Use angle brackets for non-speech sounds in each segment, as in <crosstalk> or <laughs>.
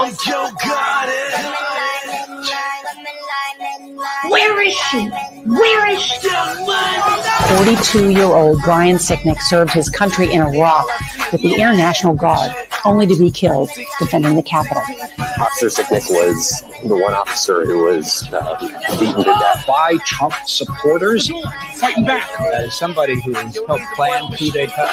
I'm Joe Goddard. Where is she? Where is she? 42 year old Brian Sicknick served his country in Iraq with the Air National Guard, only to be killed defending the Capitol. Officer Sicknick was the one officer who was uh, beaten to death by Trump supporters fighting back. As somebody who has helped plan coup d'etat,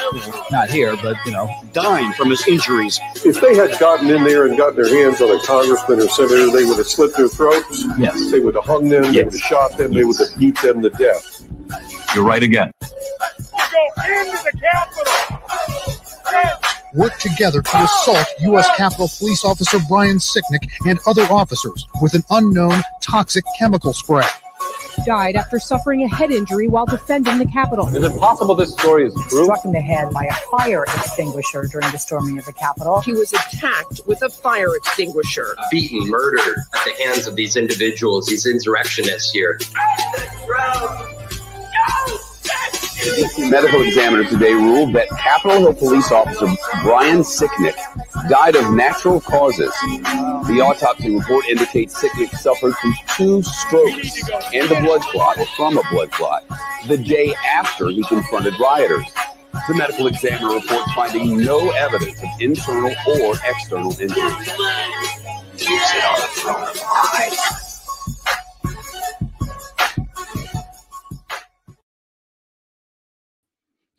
not here, but you know, dying from his injuries. If they had gotten in there and gotten their hands on a congressman or senator, they would have slit their throats. Yes. They would have hung them. They Yes. would have shot them. They would have beat them to death. You're right again. worked together to assault U.S. Capitol Police Officer Brian Sicknick and other officers with an unknown toxic chemical spray. Died after suffering a head injury while defending the Capitol. Is it possible this story is true? Struck in the head by a fire extinguisher during the storming of the Capitol. He was attacked with a fire extinguisher. beaten, murdered at the hands of these individuals, these insurrectionists here. Medical examiner today ruled that Capitol Hill police officer Brian Sicknick died of natural causes. The autopsy report indicates Sicknick suffered from two strokes and a blood clot, or from a blood clot, the day after he confronted rioters. The medical examiner reports finding no evidence of internal or external injuries.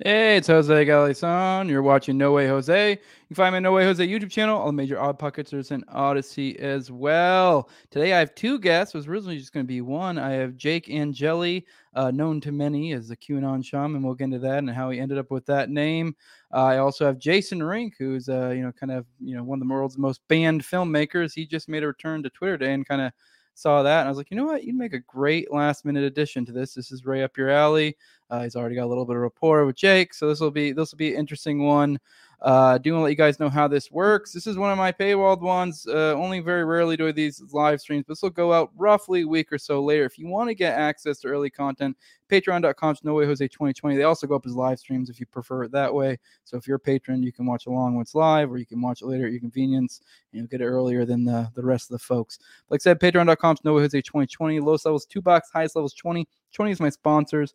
Hey, it's Jose Galison. You're watching No Way Jose. You can find me on No Way Jose YouTube channel, all the major odd pockets pocketers and Odysee as well. Today I have two guests. It was originally just going to be one. I have Jake Angeli, uh, known to many as the QAnon shaman. We'll get into that and how he ended up with that name. Uh, I also have Jason Rink, who's uh, you know kind of you know one of the world's most banned filmmakers. He just made a return to Twitter today and kind of saw that and I was like, you know what, you'd make a great last minute addition to this. This is right up your alley. Uh, he's already got a little bit of rapport with Jake, so this will be this will be an interesting one. Uh, do want to let you guys know how this works. This is one of my paywalled ones. Uh, only very rarely do these live streams. This will go out roughly a week or so later. If you want to get access to early content, patreon.com no way Jose 2020. They also go up as live streams if you prefer it that way. So if you're a patron, you can watch along when it's live, or you can watch it later at your convenience. And you'll get it earlier than the, the rest of the folks. Like I said, patreon.com no way Jose 2020. Lowest levels two bucks, highest levels 20. 20 is my sponsors.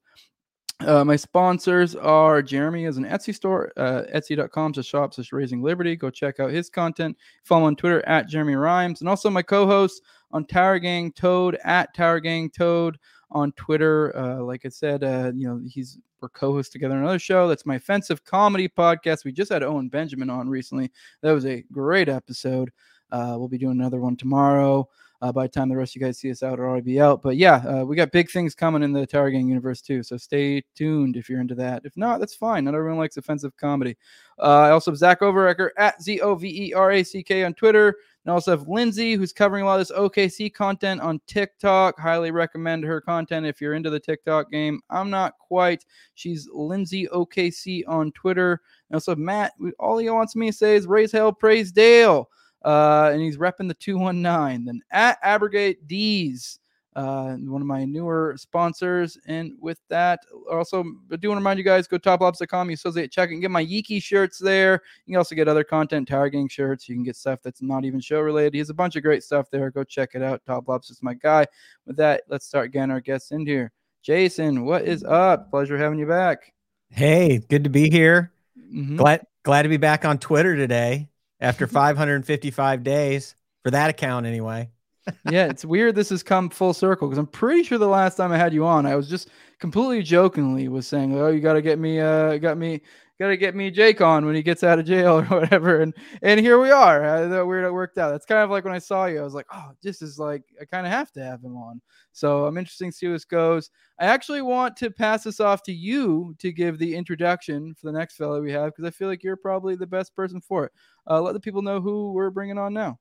Uh, my sponsors are Jeremy as an Etsy store, uh, etsy.com to shop slash raising liberty. Go check out his content. Follow on Twitter at Jeremy Rhymes. And also my co-host on Tower Gang Toad at Tower Gang Toad on Twitter. Uh, like I said, uh, you know, he's we're co-hosts together on another show. That's my offensive comedy podcast. We just had Owen Benjamin on recently. That was a great episode. Uh, we'll be doing another one tomorrow. Uh, by the time the rest of you guys see us out, it'll already be out. But yeah, uh, we got big things coming in the Tower Gang universe too. So stay tuned if you're into that. If not, that's fine. Not everyone likes offensive comedy. Uh, I also have Zach Overecker at Z O V E R A C K on Twitter. And I also have Lindsay, who's covering a lot of this OKC content on TikTok. Highly recommend her content if you're into the TikTok game. I'm not quite. She's Lindsay OKC on Twitter. And also Matt, all he wants me to say is raise hell, praise Dale uh, and he's repping the 219. Then at Abrogate D's, uh, one of my newer sponsors. And with that, also, I do want to remind you guys go to toplobsta.com, you associate check and get my Yiki shirts there. You can also get other content, Tower Gang shirts. You can get stuff that's not even show related. He has a bunch of great stuff there. Go check it out. Top Lobs is my guy. With that, let's start getting our guests in here. Jason, what is up? Pleasure having you back. Hey, good to be here. Mhm. Glad glad to be back on Twitter today after <laughs> 555 days for that account anyway. <laughs> yeah, it's weird this has come full circle because I'm pretty sure the last time I had you on, I was just completely jokingly was saying, "Oh, you got to get me, uh, got me, got to get me Jake on when he gets out of jail <laughs> or whatever." And and here we are. That weird worked out. That's kind of like when I saw you, I was like, "Oh, this is like I kind of have to have him on." So I'm interested to see how this goes. I actually want to pass this off to you to give the introduction for the next fellow we have because I feel like you're probably the best person for it. Uh, let the people know who we're bringing on now.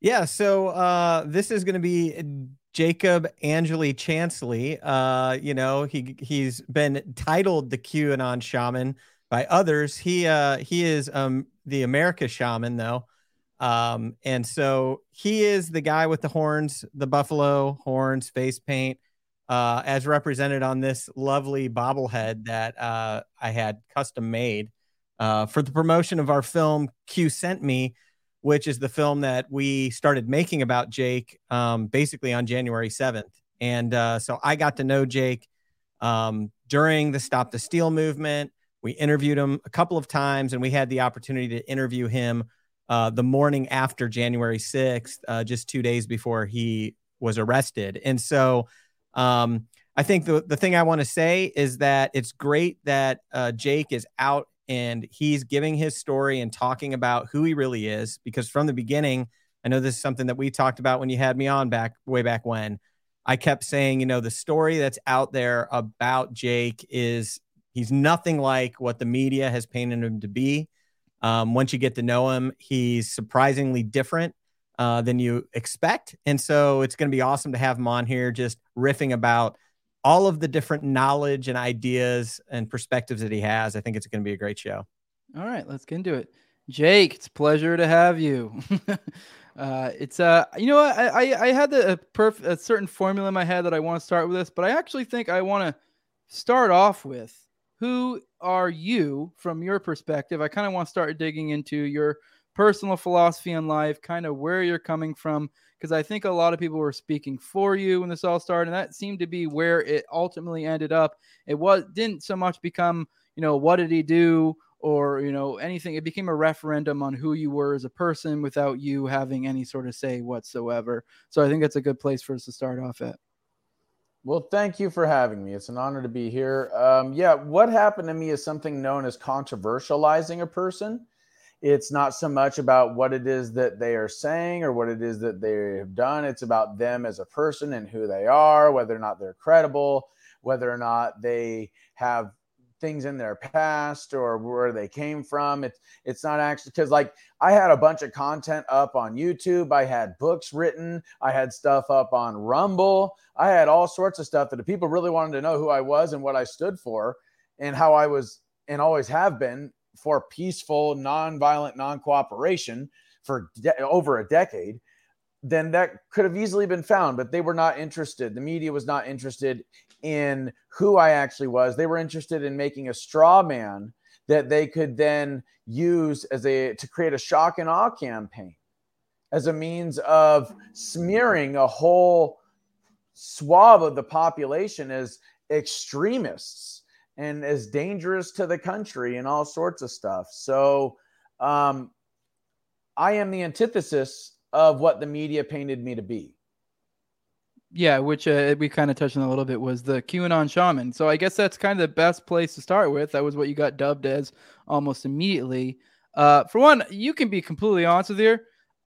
Yeah, so uh, this is going to be Jacob Angeli Chansley. Uh, you know, he he's been titled the QAnon shaman by others. He uh, he is um, the America shaman though. Um, and so he is the guy with the horns, the buffalo horns, face paint, uh, as represented on this lovely bobblehead that uh, I had custom made. uh, for the promotion of our film Q sent me, which is the film that we started making about Jake um, basically on January 7th. And uh, so I got to know Jake um, during the Stop the Steal movement. We interviewed him a couple of times, and we had the opportunity to interview him uh, the morning after January 6th, uh, just two days before he was arrested. And so um, I think the, the thing I want to say is that it's great that uh, Jake is out and he's giving his story and talking about who he really is. Because from the beginning, I know this is something that we talked about when you had me on back way back when. I kept saying, you know, the story that's out there about Jake is he's nothing like what the media has painted him to be. Um, once you get to know him, he's surprisingly different uh, than you expect. And so it's going to be awesome to have him on here just riffing about all of the different knowledge and ideas and perspectives that he has. I think it's going to be a great show. All right, let's get into it. Jake, it's a pleasure to have you. <laughs> uh, it's uh, you know? I I, I had the, a perf a certain formula in my head that I want to start with this, but I actually think I want to start off with who are you from your perspective? I kind of want to start digging into your personal philosophy in life, kind of where you're coming from, because I think a lot of people were speaking for you when this all started, and that seemed to be where it ultimately ended up. It was didn't so much become, you know, what did he do or you know anything. It became a referendum on who you were as a person without you having any sort of say whatsoever. So I think that's a good place for us to start off at. Well, thank you for having me. It's an honor to be here. Um, yeah, what happened to me is something known as controversializing a person. It's not so much about what it is that they are saying or what it is that they have done. It's about them as a person and who they are, whether or not they're credible, whether or not they have things in their past or where they came from. It's it's not actually because like I had a bunch of content up on YouTube. I had books written. I had stuff up on Rumble. I had all sorts of stuff that the people really wanted to know who I was and what I stood for and how I was and always have been for peaceful, non-violent, non-cooperation for de- over a decade then that could have easily been found, but they were not interested. The media was not interested in who I actually was. They were interested in making a straw man that they could then use as a to create a shock and awe campaign as a means of smearing a whole swab of the population as extremists and as dangerous to the country and all sorts of stuff. So um, I am the antithesis of what the media painted me to be. Yeah, which uh, we kind of touched on a little bit was the QAnon shaman. So I guess that's kind of the best place to start with. That was what you got dubbed as almost immediately. Uh, for one, you can be completely honest with you.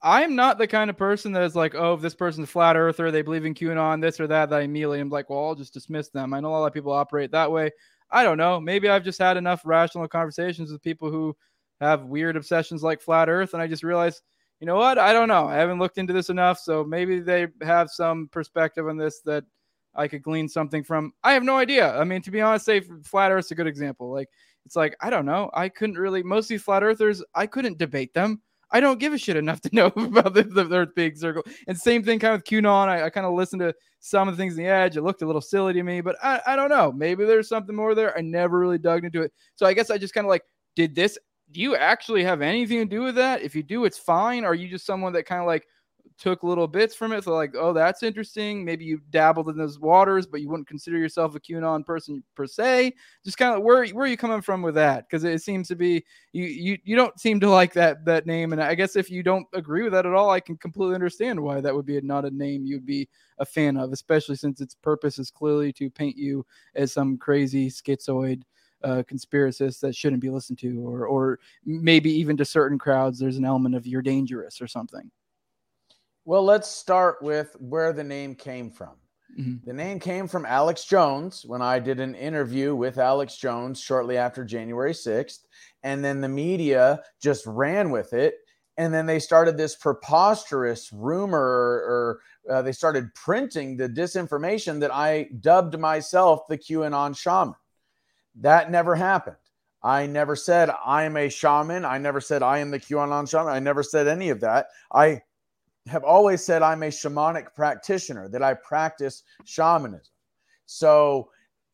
I'm not the kind of person that is like, oh, this person's flat earther, they believe in QAnon, this or that, that I immediately am like, well, I'll just dismiss them. I know a lot of people operate that way. I don't know. Maybe I've just had enough rational conversations with people who have weird obsessions like flat earth. And I just realized you know what? I don't know. I haven't looked into this enough, so maybe they have some perspective on this that I could glean something from. I have no idea. I mean, to be honest, say flat Earth's a good example. Like it's like I don't know. I couldn't really. Most of these flat earthers, I couldn't debate them. I don't give a shit enough to <laughs> know about the, the Earth being circle. And same thing kind of with QAnon. I, I kind of listened to some of the things in the edge. It looked a little silly to me, but I, I don't know. Maybe there's something more there. I never really dug into it. So I guess I just kind of like, did this do you actually have anything to do with that? If you do, it's fine. Are you just someone that kind of like took little bits from it? So like, oh, that's interesting. Maybe you dabbled in those waters, but you wouldn't consider yourself a QAnon person per se. Just kind of where where are you coming from with that? Because it seems to be you you you don't seem to like that that name. And I guess if you don't agree with that at all, I can completely understand why that would be not a name you'd be a fan of, especially since its purpose is clearly to paint you as some crazy schizoid uh, conspiracists that shouldn't be listened to, or or maybe even to certain crowds, there's an element of you're dangerous or something. Well, let's start with where the name came from. Mm-hmm. The name came from Alex Jones when I did an interview with Alex Jones shortly after January 6th. And then the media just ran with it. And then they started this preposterous rumor, or, or uh, they started printing the disinformation that I dubbed myself the QAnon shaman. That never happened. I never said I am a shaman. I never said I am the QAnon shaman. I never said any of that. I have always said I'm a shamanic practitioner, that I practice shamanism. So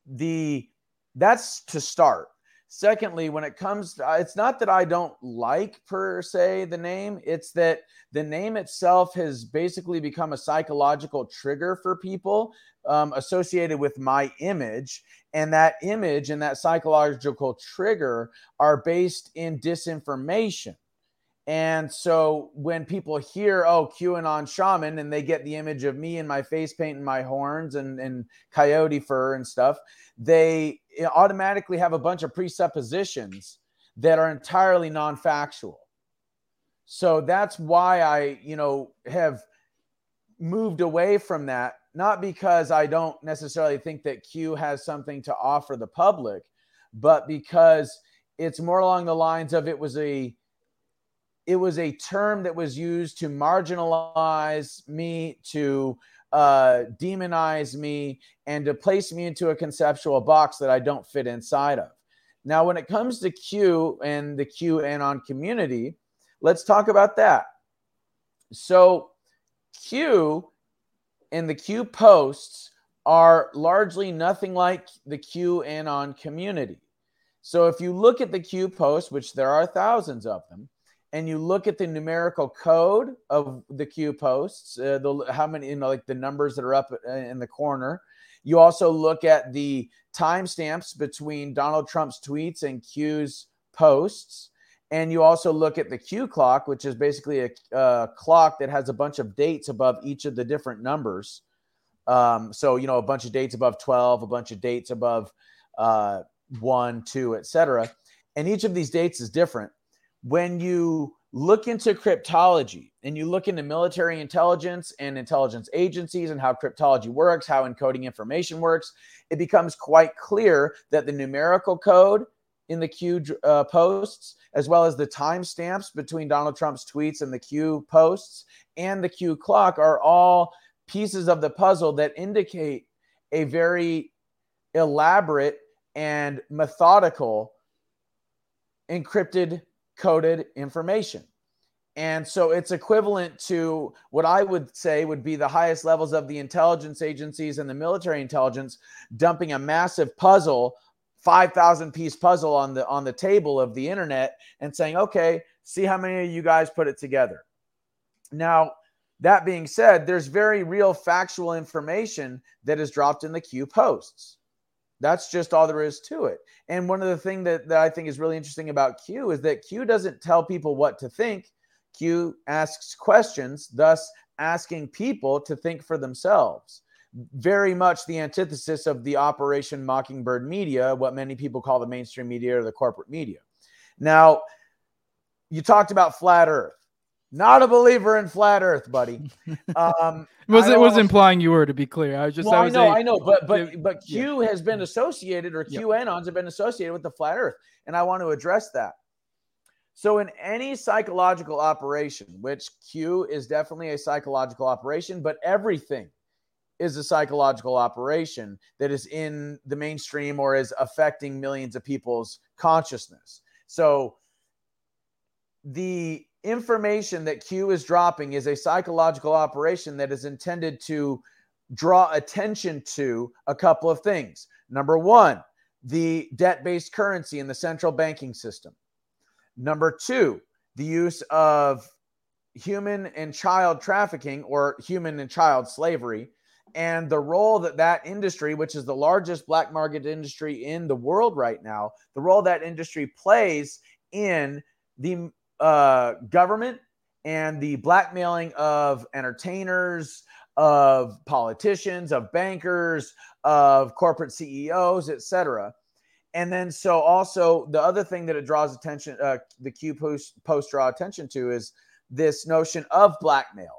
the that's to start. Secondly, when it comes to, it's not that I don't like per se the name, it's that the name itself has basically become a psychological trigger for people um, associated with my image. And that image and that psychological trigger are based in disinformation. And so when people hear, oh, QAnon shaman, and they get the image of me and my face paint and my horns and, and coyote fur and stuff, they automatically have a bunch of presuppositions that are entirely non factual. So that's why I, you know, have moved away from that, not because I don't necessarily think that Q has something to offer the public, but because it's more along the lines of it was a it was a term that was used to marginalize me, to uh, demonize me, and to place me into a conceptual box that I don't fit inside of. Now, when it comes to Q and the QAnon community, let's talk about that. So, Q and the Q posts are largely nothing like the Q QAnon community. So, if you look at the Q posts, which there are thousands of them, and you look at the numerical code of the Q posts, uh, the how many you know like the numbers that are up uh, in the corner. You also look at the timestamps between Donald Trump's tweets and Q's posts, and you also look at the Q clock, which is basically a, a clock that has a bunch of dates above each of the different numbers. Um, so you know a bunch of dates above twelve, a bunch of dates above uh, one, two, etc. And each of these dates is different when you look into cryptology and you look into military intelligence and intelligence agencies and how cryptology works, how encoding information works, it becomes quite clear that the numerical code in the Q uh, posts, as well as the timestamps between Donald Trump's tweets and the Q posts and the Q clock, are all pieces of the puzzle that indicate a very elaborate and methodical encrypted coded information. And so it's equivalent to what I would say would be the highest levels of the intelligence agencies and the military intelligence dumping a massive puzzle, 5,000 piece puzzle on the on the table of the internet and saying, "Okay, see how many of you guys put it together." Now, that being said, there's very real factual information that is dropped in the Q posts. That's just all there is to it. And one of the things that, that I think is really interesting about Q is that Q doesn't tell people what to think. Q asks questions, thus asking people to think for themselves. Very much the antithesis of the Operation Mockingbird media, what many people call the mainstream media or the corporate media. Now, you talked about flat Earth. Not a believer in flat Earth, buddy. <laughs> Um, was it was implying you were to be clear? I was just. Well, I, I know, a, I know, but but but Q yeah. has been associated, or QAnons have been associated with the flat Earth, and I want to address that. So, in any psychological operation, which Q is definitely a psychological operation, but everything is a psychological operation that is in the mainstream or is affecting millions of people's consciousness. So, the information that Q is dropping is a psychological operation that is intended to draw attention to a couple of things. Number one, the debt based currency in the central banking system. Number two, the use of human and child trafficking or human and child slavery and the role that that industry which is the largest black market industry in the world right now the role that industry plays in the uh, government and the blackmailing of entertainers, of politicians, of bankers, of corporate CEOs, etc. And then, so also the other thing that it draws attention, uh, the Q post, post draw attention to is this notion of blackmail,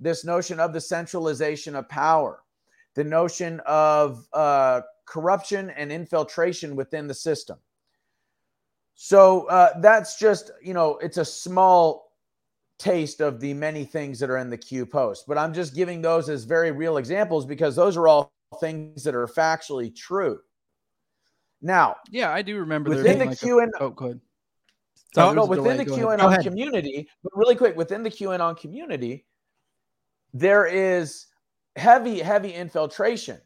this notion of the centralization of power, the notion of uh, corruption and infiltration within the system. So uh, that's just, you know, it's a small taste of the many things that are in the Q post. But I'm just giving those as very real examples because those are all things that are factually true. Now, yeah, I do remember within the like Q and oh, good. No, no, within the QAnon community, but really quick, within the QAnon community, there is heavy, heavy infiltration.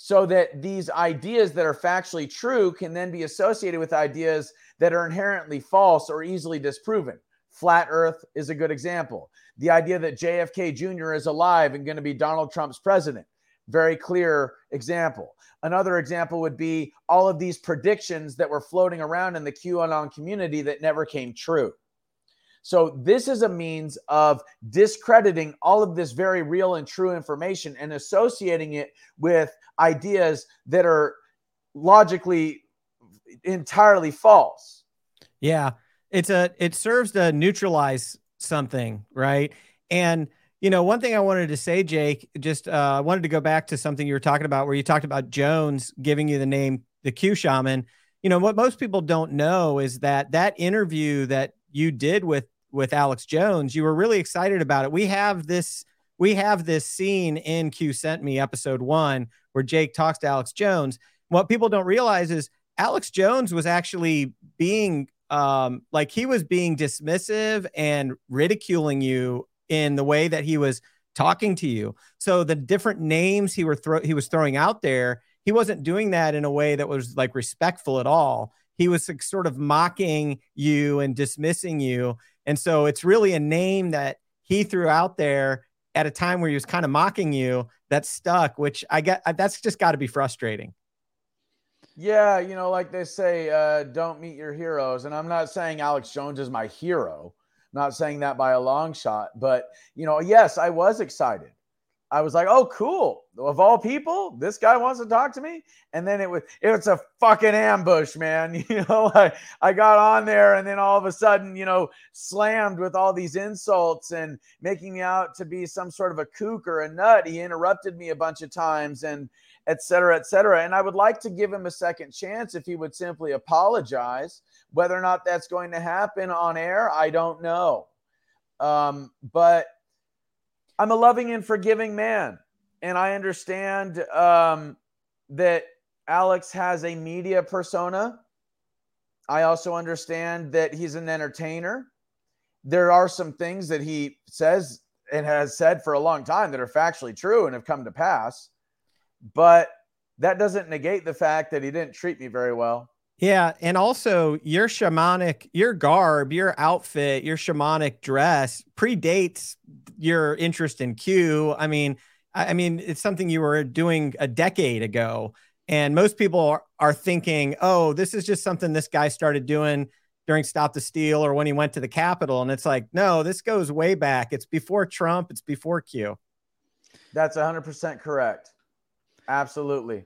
so that these ideas that are factually true can then be associated with ideas that are inherently false or easily disproven. Flat Earth is a good example. The idea that JFK Jr. is alive and going to be Donald Trump's president. Very clear example. Another example would be all of these predictions that were floating around in the QAnon community that never came true. So, this is a means of discrediting all of this very real and true information and associating it with ideas that are logically entirely false. Yeah. It's a it serves to neutralize something, right? And you know, one thing I wanted to say, Jake, just uh, I wanted to go back to something you were talking about where you talked about Jones giving you the name the Q shaman. You know, what most people don't know is that that interview that you did with with Alex Jones, you were really excited about it. We have this we have this scene in Q sent me episode 1 where Jake talks to Alex Jones. What people don't realize is Alex Jones was actually being um like he was being dismissive and ridiculing you in the way that he was talking to you. So the different names he were throw he was throwing out there, he wasn't doing that in a way that was like respectful at all. He was like, sort of mocking you and dismissing you. And so it's really a name that he threw out there at a time where he was kind of mocking you that stuck, which I get that's just got to be frustrating. Yeah, you know, like they say, uh, don't meet your heroes. And I'm not saying Alex Jones is my hero. Not saying that by a long shot, but you know, yes, I was excited. I was like, "Oh, cool! Of all people, this guy wants to talk to me." And then it was it's a fucking ambush, man. <laughs> You know, I I got on there, and then all of a sudden, you know, slammed with all these insults and making me out to be some sort of a kook or a nut. He interrupted me a bunch of times, and et cetera, et cetera. And I would like to give him a second chance if he would simply apologize. Whether or not that's going to happen on air, I don't know. Um, but I'm a loving and forgiving man. And I understand um, that Alex has a media persona. I also understand that he's an entertainer. There are some things that he says and has said for a long time that are factually true and have come to pass. But that doesn't negate the fact that he didn't treat me very well. Yeah, and also your shamanic, your garb, your outfit, your shamanic dress predates your interest in Q. I mean, I mean, it's something you were doing a decade ago, and most people are, are thinking, "Oh, this is just something this guy started doing during Stop the Steal or when he went to the Capitol." And it's like, no, this goes way back. It's before Trump. It's before Q. That's 100% correct. Absolutely.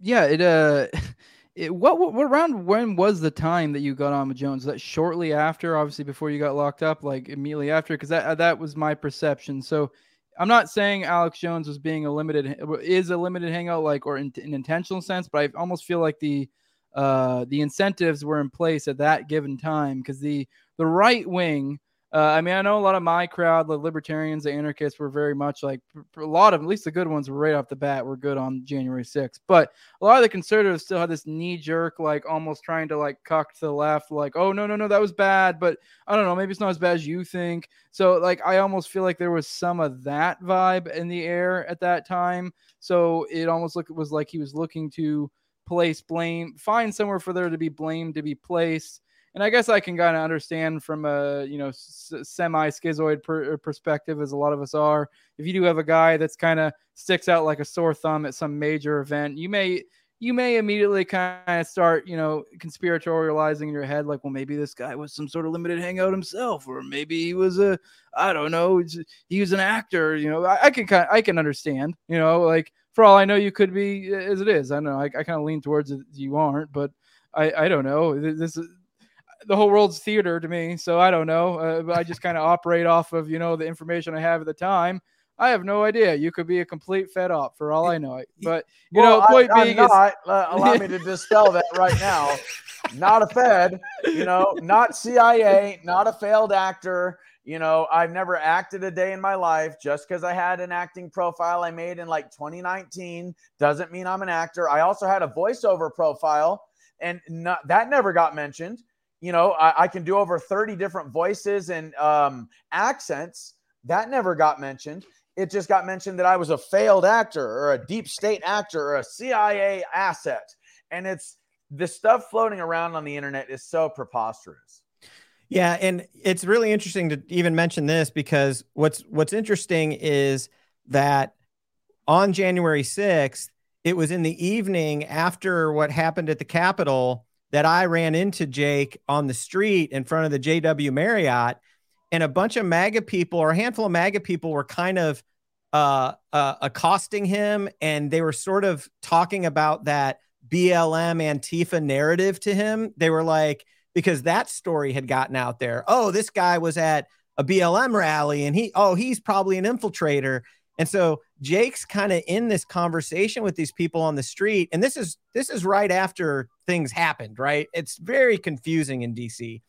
Yeah, it uh <laughs> it, what, what what around when was the time that you got on with Jones? That shortly after, obviously before you got locked up, like immediately after? Because that that was my perception. So I'm not saying Alex Jones was being a limited is a limited hangout like or in an intentional sense, but I almost feel like the uh the incentives were in place at that given time because the the right wing uh, I mean, I know a lot of my crowd, the libertarians, the anarchists, were very much like a lot of, at least the good ones, were right off the bat were good on January 6th. But a lot of the conservatives still had this knee jerk, like almost trying to like cuck to the left, like, oh no, no, no, that was bad. But I don't know, maybe it's not as bad as you think. So like, I almost feel like there was some of that vibe in the air at that time. So it almost looked was like he was looking to place blame, find somewhere for there to be blame to be placed and I guess I can kind of understand from a you know s- semi schizoid per- uh, perspective, as a lot of us are. If you do have a guy that's kind of sticks out like a sore thumb at some major event, you may you may immediately kind of start you know conspiratorializing in your head, like, well, maybe this guy was some sort of limited hangout himself, or maybe he was a I don't know, he was an actor. You know, I, I can kind I can understand. You know, like for all I know, you could be as it is. I don't know. I, I kind of lean towards it. You aren't, but I I don't know. This is the whole world's theater to me. So I don't know. Uh, I just kind of operate off of you know the information I have at the time. I have no idea. You could be a complete fed up for all I know. But you well, know, point I, being not, is, uh, allow me to dispel that right now. Not a Fed, you know, not CIA, not a failed actor. You know, I've never acted a day in my life. Just because I had an acting profile I made in like 2019 doesn't mean I'm an actor. I also had a voiceover profile, and not, that never got mentioned you know, I, I, can do over 30 different voices and um, accents. That never got mentioned. it just got mentioned that I was a failed actor or a deep state actor or a CIA asset. And it's the stuff floating around on the internet is so preposterous. Yeah, and it's really interesting to even mention this because what's what's interesting is that on January 6th, it was in the evening after what happened at the Capitol that I ran into Jake on the street in front of the JW Marriott, and a bunch of MAGA people or a handful of MAGA people were kind of uh, uh, accosting him, and they were sort of talking about that BLM Antifa narrative to him. They were like, because that story had gotten out there. Oh, this guy was at a BLM rally, and he, oh, he's probably an infiltrator. And so Jake's kind of in this conversation with these people on the street, and this is this is right after things happened, right? It's very confusing in DC.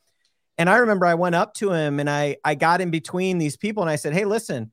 And I remember I went up to him and I I got in between these people and I said, "Hey, listen,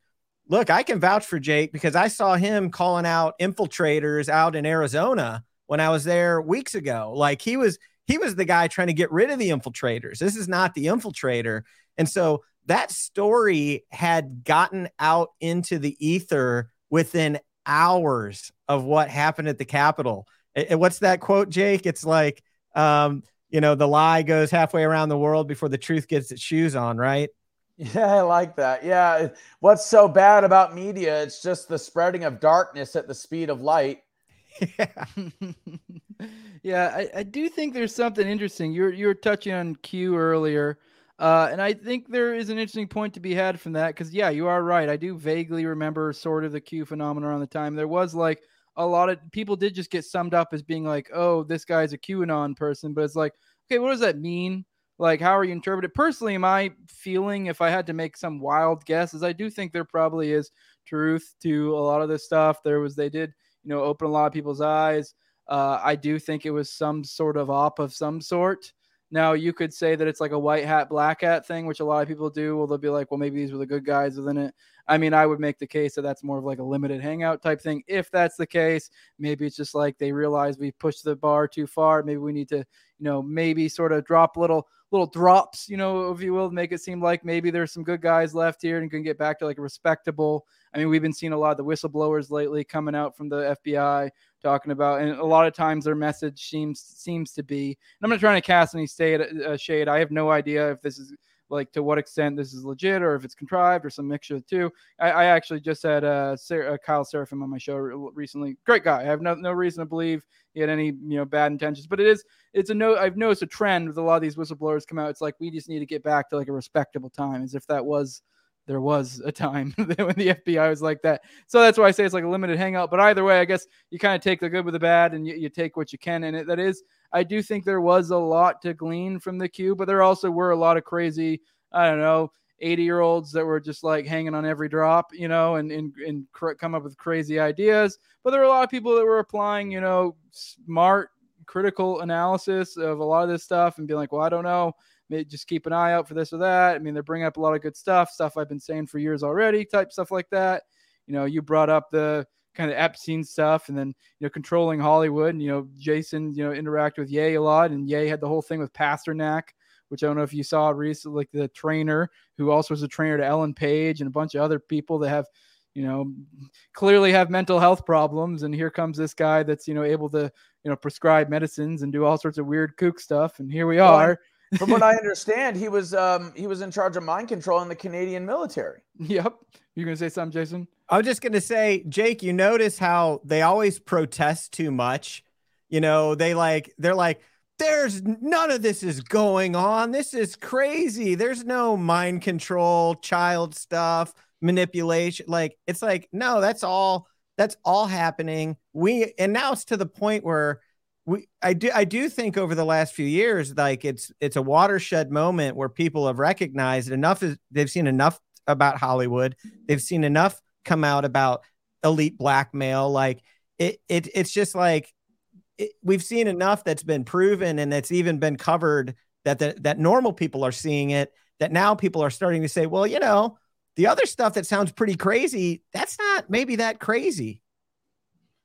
look, I can vouch for Jake because I saw him calling out infiltrators out in Arizona when I was there weeks ago. Like he was he was the guy trying to get rid of the infiltrators. This is not the infiltrator. And so that story had gotten out into the ether within hours of what happened at the Capitol. And what's that quote, Jake? It's like, um, you know, the lie goes halfway around the world before the truth gets its shoes on, right? Yeah, I like that. Yeah. What's so bad about media? It's just the spreading of darkness at the speed of light. Yeah. <laughs> <laughs> yeah, I, I do think there's something interesting. You're you're touching on Q earlier. Uh, and I think there is an interesting point to be had from that because, yeah, you are right. I do vaguely remember sort of the Q phenomenon on the time. There was like a lot of people did just get summed up as being like, oh, this guy's a QAnon person. But it's like, okay, what does that mean? Like, how are you interpreting it? Personally, my feeling, if I had to make some wild guess, is I do think there probably is truth to a lot of this stuff. There was, they did, you know, open a lot of people's eyes. Uh, I do think it was some sort of op of some sort. Now you could say that it's like a white hat, black hat thing, which a lot of people do. Well, they'll be like, well, maybe these were the good guys within it. I mean, I would make the case that that's more of like a limited hangout type thing. If that's the case, maybe it's just like they realize we pushed the bar too far. Maybe we need to, you know, maybe sort of drop little little drops, you know, if you will, make it seem like maybe there's some good guys left here and can get back to like a respectable. I mean, we've been seeing a lot of the whistleblowers lately coming out from the FBI talking about, and a lot of times their message seems seems to be. I'm not trying to cast any shade. Uh, shade. I have no idea if this is like to what extent this is legit or if it's contrived or some mixture of the two. I, I actually just had uh, uh, Kyle Seraphin on my show recently. Great guy. I have no, no reason to believe he had any you know bad intentions, but it is it's a no. I've noticed a trend with a lot of these whistleblowers come out. It's like we just need to get back to like a respectable time, as if that was there was a time <laughs> when the FBI was like that. So that's why I say it's like a limited hangout. But either way, I guess you kind of take the good with the bad and you, you take what you can. And it, that is I do think there was a lot to glean from the queue, but there also were a lot of crazy, I don't know, 80 year olds that were just like hanging on every drop, you know, and, and, and cr- come up with crazy ideas. But there were a lot of people that were applying, you know, smart, critical analysis of a lot of this stuff and being like, well, I don't know. Just keep an eye out for this or that. I mean, they're bringing up a lot of good stuff, stuff I've been saying for years already, type stuff like that. You know, you brought up the, kind of Epstein stuff, and then you know controlling Hollywood. And, you know, Jason, you know, interact with Ye a lot, and Ye had the whole thing with Pasternak, which I don't know if you saw recently, like the trainer who also was a trainer to Ellen Page and a bunch of other people that have, you know, clearly have mental health problems. And here comes this guy that's you know able to you know prescribe medicines and do all sorts of weird kook stuff, and here we are. From what I <laughs> understand, he was um, he was in charge of mind control in the Canadian military. Yep. You gonna say something, Jason? I was just gonna say, Jake. You notice how they always protest too much. You know, they like they're like, there's none of this is going on. This is crazy. There's no mind control, child stuff, manipulation. Like it's like no, that's all. That's all happening. We and now it's to the point where we I do I do think over the last few years, like it's it's a watershed moment where people have recognized enough is they've seen enough about Hollywood, they've seen enough come out about elite blackmail. Like it, it it's just like it, we've seen enough that's been proven and that's even been covered that the, that normal people are seeing it. That now people are starting to say, well, you know, the other stuff that sounds pretty crazy, that's not maybe that crazy.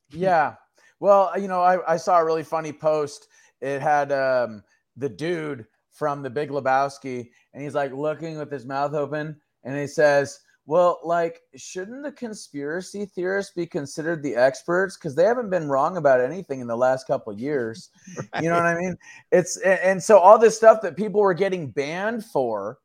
Yeah, well, you know, I, I saw a really funny post. It had um, the dude from the Big Lebowski, and he's like looking with his mouth open, and he says, Well, like, shouldn't the conspiracy theorists be considered the experts? Because they haven't been wrong about anything in the last couple of years. <laughs> You know what I mean? It's and so all this stuff that people were getting banned for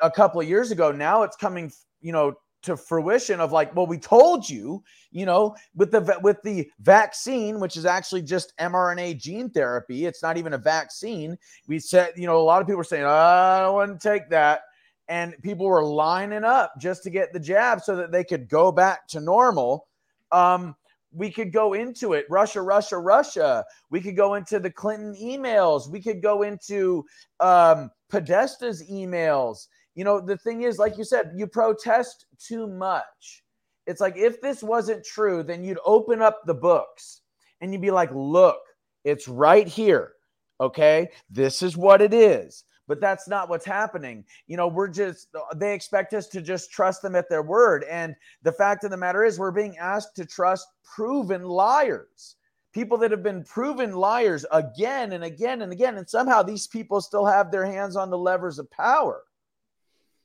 a couple of years ago, now it's coming, you know, to fruition of like, well, we told you, you know, with the with the vaccine, which is actually just mRNA gene therapy. It's not even a vaccine. We said, you know, a lot of people were saying, oh, I don't want to take that and people were lining up just to get the jab so that they could go back to normal. Um, we could go into it Russia, Russia, Russia. We could go into the Clinton emails. We could go into um, Podesta's emails. You know, the thing is, like you said, you protest too much. It's like if this wasn't true, then you'd open up the books and you'd be like, look, it's right here. Okay. This is what it is but that's not what's happening. You know, we're just, they expect us to just trust them at their word. And the fact of the matter is, we're being asked to trust proven liars, people that have been proven liars again and again and again. And somehow these people still have their hands on the levers of power.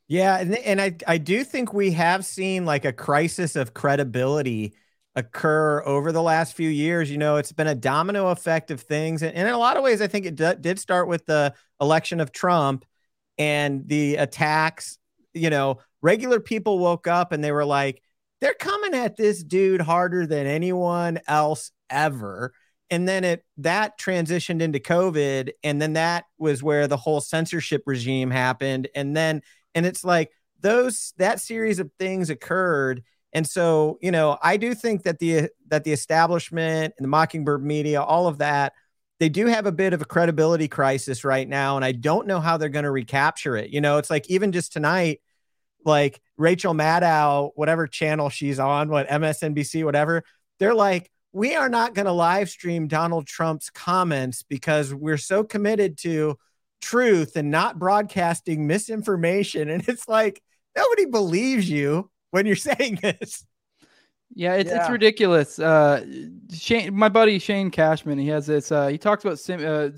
Yeah. And, and I, I do think we have seen like a crisis of credibility occur over the last few years. You know, it's been a domino effect of things. And, in a lot of ways, I think it d- did start with the election of Trump and the attacks. You know, regular people woke up and they were like, they're coming at this dude harder than anyone else ever. And then it that transitioned into COVID. And then that was where the whole censorship regime happened. And then, and it's like those that series of things occurred and so, you know, I do think that the that the establishment and the Mockingbird media, all of that, they do have a bit of a credibility crisis right now, and I don't know how they're going to recapture it. You know, it's like even just tonight, like Rachel Maddow, whatever channel she's on, what MSNBC, whatever, they're like, we are not going to live stream Donald Trump's comments because we're so committed to truth and not broadcasting misinformation. And it's like nobody believes you when you're <laughs> saying this. Yeah, it's, yeah. it's ridiculous. Uh, Shane, my buddy Shane Cashman, he has this. Uh, he talks about sim, uh,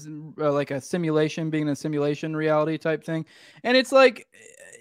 uh, like a simulation being a simulation reality type thing, and it's like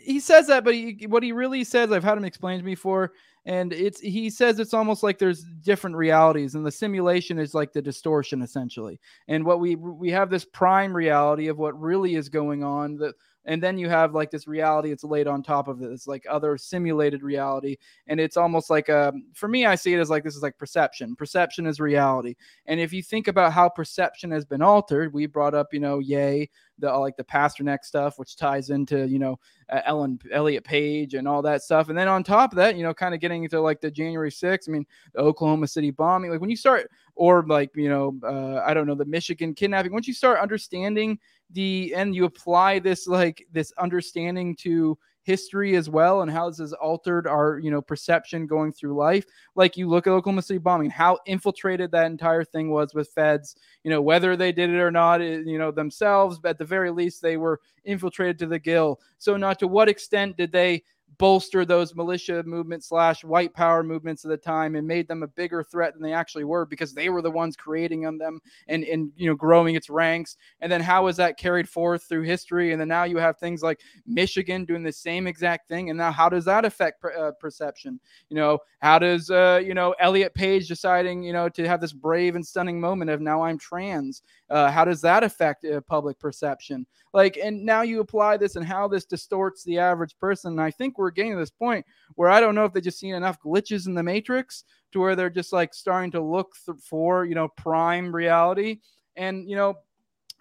he says that, but he, what he really says, I've had him explain to me before, and it's he says it's almost like there's different realities, and the simulation is like the distortion essentially. And what we we have this prime reality of what really is going on. That and then you have like this reality it's laid on top of it's like other simulated reality and it's almost like a um, for me i see it as like this is like perception perception is reality and if you think about how perception has been altered we brought up you know yay the like the Pasternak stuff, which ties into you know uh, Ellen Elliot Page and all that stuff, and then on top of that, you know, kind of getting into like the January 6th. I mean, the Oklahoma City bombing. Like when you start, or like you know, uh, I don't know, the Michigan kidnapping. Once you start understanding the and you apply this like this understanding to history as well and how this has altered our you know perception going through life. Like you look at oklahoma city bombing how infiltrated that entire thing was with feds you know whether they did it or not you know themselves but at the very least they were infiltrated to the gill. So not to what extent did they bolster those militia movements slash white power movements of the time and made them a bigger threat than they actually were because they were the ones creating on them and and you know growing its ranks. And then how was that carried forth through history? And then now you have things like michigan doing the same exact thing. And now how does that affect per, uh, perception? You know how does uh, you know elliot page deciding you know to have this brave and stunning moment of now i'm trans uh, how does that affect uh, public perception? Like and now you apply this and how this distorts the average person and i think we're getting to this point where i don't know if they just seen enough glitches in the matrix to where they're just like starting to look th- for you know prime reality. And you know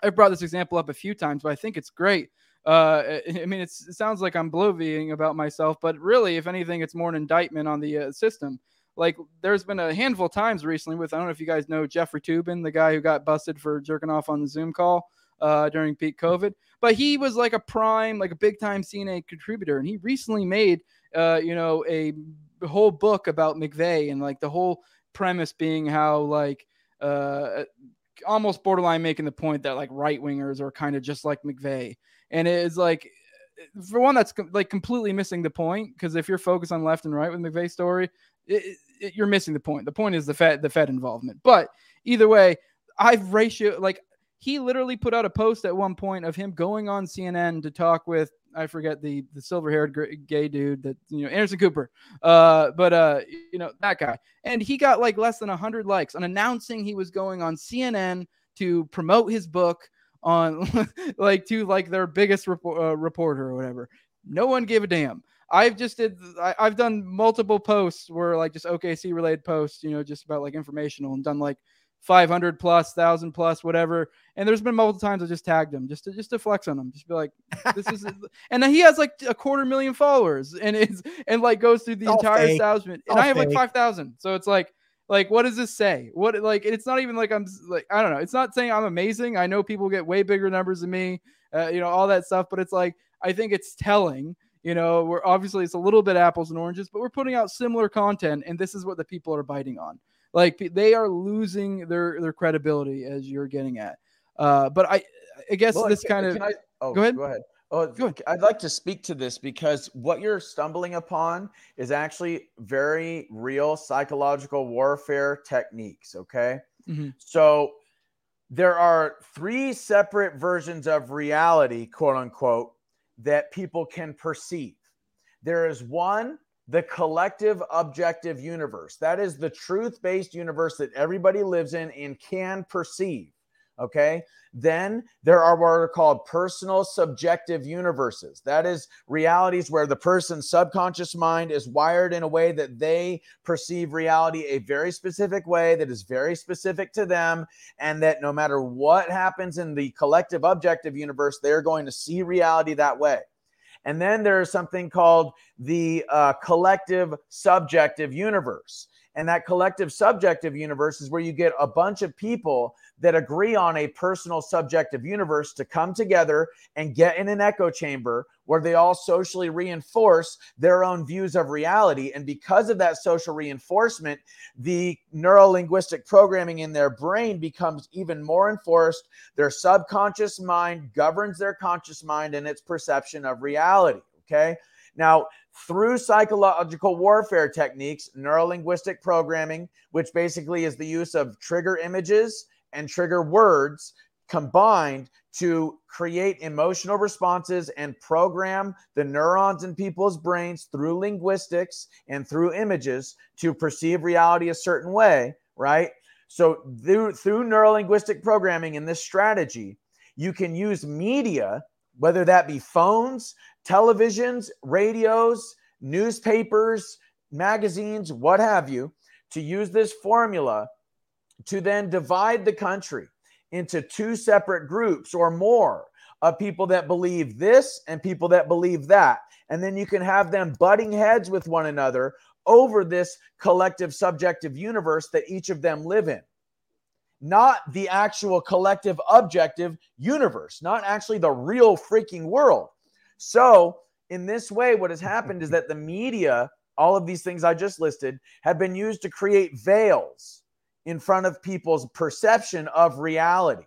i've brought this example up a few times but i think it's great. Uh, I mean, it sounds like I'm bloviating about myself, but really, if anything, it's more an indictment on the uh, system. Like, there's been a handful of times recently with I don't know if you guys know Jeffrey Toobin, the guy who got busted for jerking off on the Zoom call uh, during peak COVID. But he was like a prime, like a big time CNN contributor, and he recently made, uh, you know, a whole book about McVeigh and like the whole premise being how like uh, almost borderline making the point that like right wingers are kind of just like McVeigh, and it is like for one that's like completely missing the point because if you're focused on left and right with McVeigh story, it, it, you're missing the point. The point is the Fed the Fed involvement. But either way, I've ratio like he literally put out a post at one point of him going on CNN to talk with I forget the the silver haired gay dude that you know Anderson Cooper, uh, but uh, you know that guy, and he got like less than hundred likes on announcing he was going on CNN to promote his book on <laughs> like to like their biggest uh, reporter or whatever. No one gave a damn. I've just did I, have done multiple posts where like just OKC related posts, you know, just about like informational and done like 500 plus, thousand plus, whatever. And there's been multiple times I just tagged him just to just to flex on him, just be like, this is, <laughs> and then he has like a quarter million followers, and it's and like goes through the entire establishment, and I have fake. like five thousand, so it's like. Like, what does this say? What like? It's not even like I'm like I don't know. It's not saying I'm amazing. I know people get way bigger numbers than me, uh, you know, all that stuff. But it's like I think it's telling you know, we're obviously it's a little bit apples and oranges, but we're putting out similar content, and this is what the people are biting on. Like they are losing their their credibility as you're getting at. Uh, but I I guess well, this kind of I, oh, go ahead. Go ahead. Oh, go ahead. I'd like to speak to this because what you're stumbling upon is actually very real psychological warfare techniques. Okay. Mm-hmm. So there are three separate versions of reality, quote unquote, that people can perceive. There is one the collective objective universe. That is the truth based universe that everybody lives in and can perceive. Okay. Then there are what are called personal subjective universes. That is realities where the person's subconscious mind is wired in a way that they perceive reality a very specific way that is very specific to them. And that no matter what happens in the collective objective universe, they're going to see reality that way. And then there's something called the uh, collective subjective universe. And that collective subjective universe is where you get a bunch of people that agree on a personal subjective universe to come together and get in an echo chamber where they all socially reinforce their own views of reality. And because of that social reinforcement, the neuro linguistic programming in their brain becomes even more enforced. Their subconscious mind governs their conscious mind and its perception of reality. Okay. Now, through psychological warfare techniques, neurolinguistic programming, which basically is the use of trigger images and trigger words combined to create emotional responses and program the neurons in people's brains through linguistics and through images to perceive reality a certain way, right? So through, through neurolinguistic programming in this strategy, you can use media, whether that be phones, televisions, radios, newspapers, magazines, what have you, to use this formula to then divide the country into two separate groups or more of people that believe this and people that believe that. And then you can have them butting heads with one another over this collective subjective universe that each of them live in. Not the actual collective objective universe, not actually the real freaking world. So, in this way, what has happened is that the media, all of these things I just listed, have been used to create veils in front of people's perception of reality.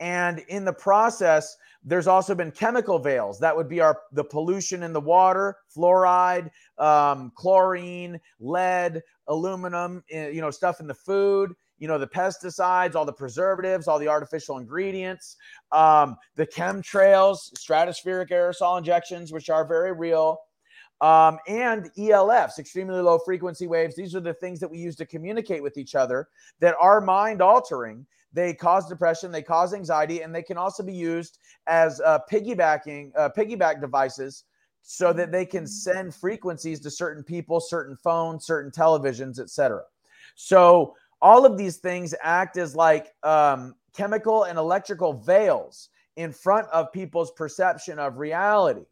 And in the process, there's also been chemical veils. That would be our the pollution in the water, fluoride, um, chlorine, lead, aluminum, eh, you know, stuff in the food. You know, the pesticides, all the preservatives, all the artificial ingredients, um, the chemtrails, stratospheric aerosol injections, which are very real um, and ELFs, extremely low frequency waves. These are the things that we use to communicate with each other that are mind altering. They cause depression, they cause anxiety, and they can also be used as uh, piggybacking uh, piggyback devices so that they can send frequencies to certain people, certain phones, certain televisions, etc. So all of these things act as like um, chemical and electrical veils in front of people's perception of reality.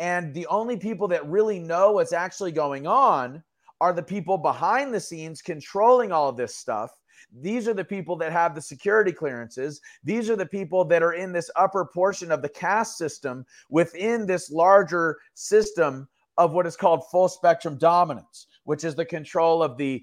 And the only people that really know what's actually going on are the people behind the scenes controlling all of this stuff. These are the people that have the security clearances. These are the people that are in this upper portion of the caste system within this larger system of what is called full spectrum dominance, which is the control of the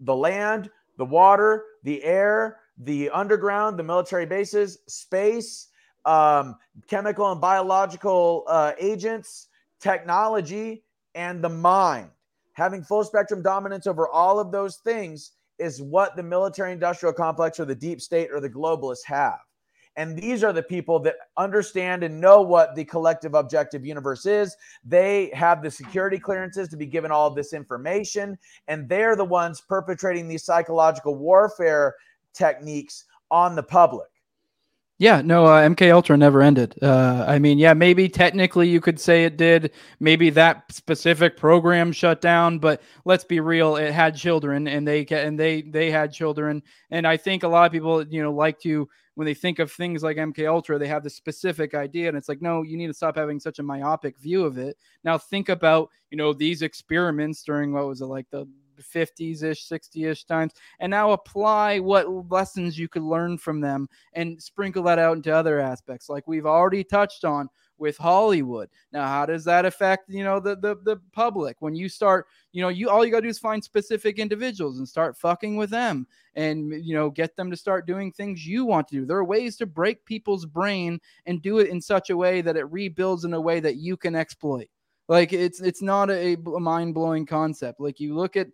the land, the water, the air, the underground, the military bases, space, um, chemical and biological uh, agents, technology, and the mind. Having full spectrum dominance over all of those things is what the military industrial complex or the deep state or the globalists have. And these are the people that understand and know what the collective objective universe is. They have the security clearances to be given all of this information, and they're the ones perpetrating these psychological warfare techniques on the public. Yeah, no, uh, MK Ultra never ended. Uh, I mean, yeah, maybe technically you could say it did. Maybe that specific program shut down, but let's be real, it had children, and they and they they had children, and I think a lot of people, you know, like to when they think of things like MK Ultra, they have this specific idea, and it's like, no, you need to stop having such a myopic view of it. Now think about, you know, these experiments during what was it like the 50s ish, 60 ish times, and now apply what lessons you could learn from them and sprinkle that out into other aspects, like we've already touched on with Hollywood. Now, how does that affect, you know, the the the public? When you start, you know, you all you gotta do is find specific individuals and start fucking with them and you know, get them to start doing things you want to do. There are ways to break people's brain and do it in such a way that it rebuilds in a way that you can exploit. Like it's it's not a, a mind blowing concept. Like you look at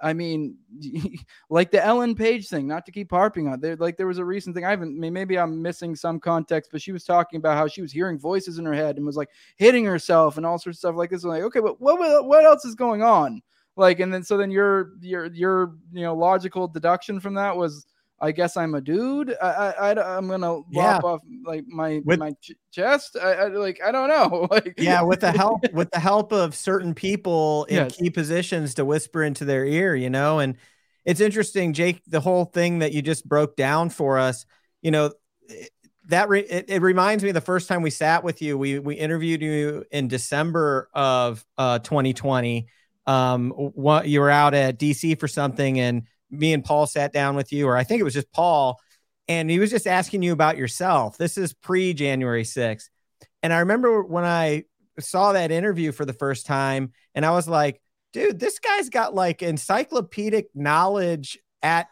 I mean, <laughs> like the Ellen Page thing, not to keep harping on there. Like there was a recent thing. I haven't, maybe I'm missing some context, but she was talking about how she was hearing voices in her head and was like hitting herself and all sorts of stuff like this. I'm like, okay, but what, what else is going on? Like, and then, so then your, your, your, you know, logical deduction from that was, I guess I'm a dude. I, I, am gonna lop Yeah. off like my With- my ch- chest. I, I like I don't know. <laughs> Like yeah with the help <laughs> with the help of certain people in Yes. key positions to whisper into their ear you know and it's interesting jake the whole thing that you just broke down for us you know that re- it, it reminds me of the first time we sat with you we we interviewed you in december of uh 2020 um what you were out at dc for something and me and paul sat down with you or i think it was just paul and he was just asking you about yourself this is pre january 6th and I remember when I saw that interview for the first time, and I was like, dude, this guy's got like encyclopedic knowledge at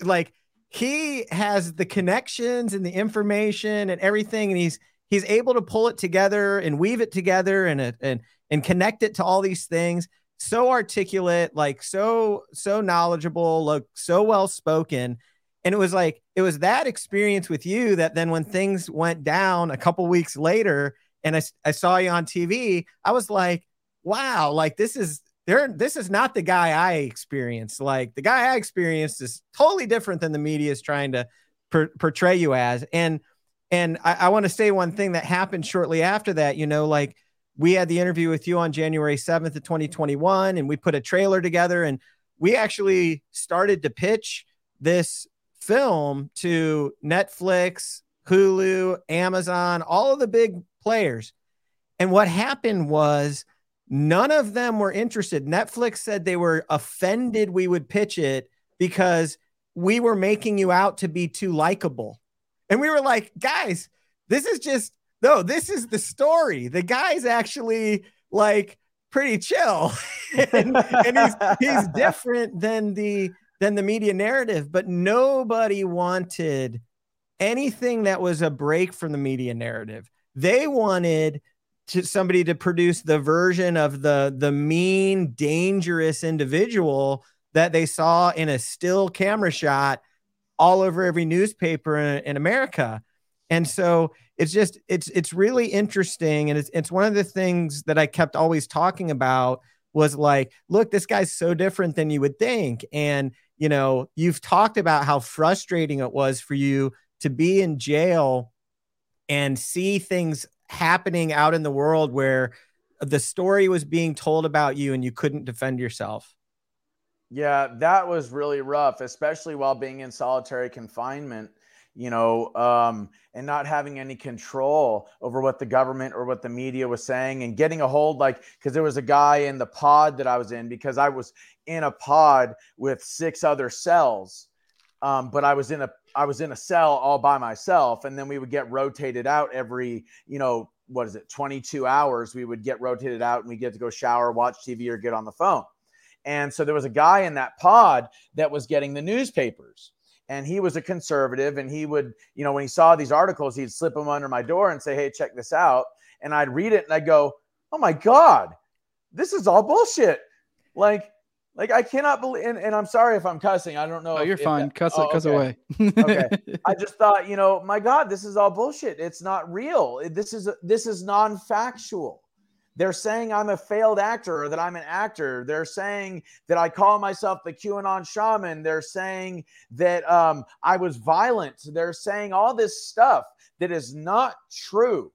like he has the connections and the information and everything, and he's he's able to pull it together and weave it together and and and connect it to all these things. So articulate, like so so knowledgeable, look so well spoken. And it was like it was that experience with you that then when things went down a couple weeks later and I, I saw you on tv i was like wow like this is there this is not the guy i experienced. Like the guy i experienced is totally different than the media is trying to per- portray you as. And and i, I want to say one thing that happened shortly after that you know like we had the interview with you on january 7th of 2021 and we put a trailer together and we actually started to pitch this film to Netflix, Hulu, Amazon, all of the big players. And what happened was none of them were interested. Netflix said they were offended we would pitch it because we were making you out to be too likable. And we were like, guys, this is just no, this is the story. The guy's actually like pretty chill. <laughs> and, and he's he's different than the than the media narrative, but nobody wanted anything that was a break from the media narrative. They wanted to somebody to produce the version of the the mean, dangerous individual that they saw in a still camera shot all over every newspaper in, in America. And so it's just it's it's really interesting and it's it's one of the things that I kept always talking about was like, look, this guy's so different than you would think. And you know, you've talked about how frustrating it was for you to be in jail and see things happening out in the world where the story was being told about you and you couldn't defend yourself. Yeah, that was really rough, especially while being in solitary confinement, you know, um, and not having any control over what the government or what the media was saying and getting a hold, like, because there was a guy in the pod that I was in because I was in a pod with six other cells. Um, but I was in a I was in a cell all by myself, and then we would get rotated out every, you know, what is it, 22 hours? We would get rotated out and we get to go shower, watch TV, or get on the phone. And so there was a guy in that pod that was getting the newspapers. And he was a conservative. And he would, you know, when he saw these articles, he'd slip them under my door and say, Hey, check this out. And I'd read it and I'd go, Oh my God, this is all bullshit. Like, Like I cannot believe, and, and I'm sorry if I'm cussing. I don't know. Oh, you're fine. that- Cuss oh, it, cuss okay. away. okay. <laughs> I just thought, you know, my God, this is all bullshit. It's not real. This is this is non-factual. They're saying I'm a failed actor or that I'm an actor. They're saying that I call myself the QAnon shaman. They're saying that um, I was violent. They're saying all this stuff that is not true.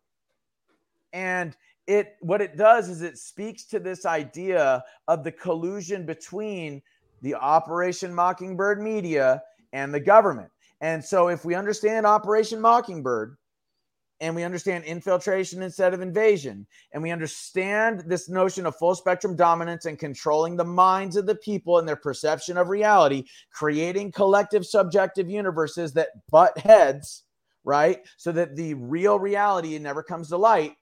And it what it does is it speaks to this idea of the collusion between the Operation Mockingbird media and the government. And so if we understand Operation Mockingbird and we understand infiltration instead of invasion, and we understand this notion of full spectrum dominance and controlling the minds of the people and their perception of reality, creating collective subjective universes that butt heads, right? So that the real reality never comes to light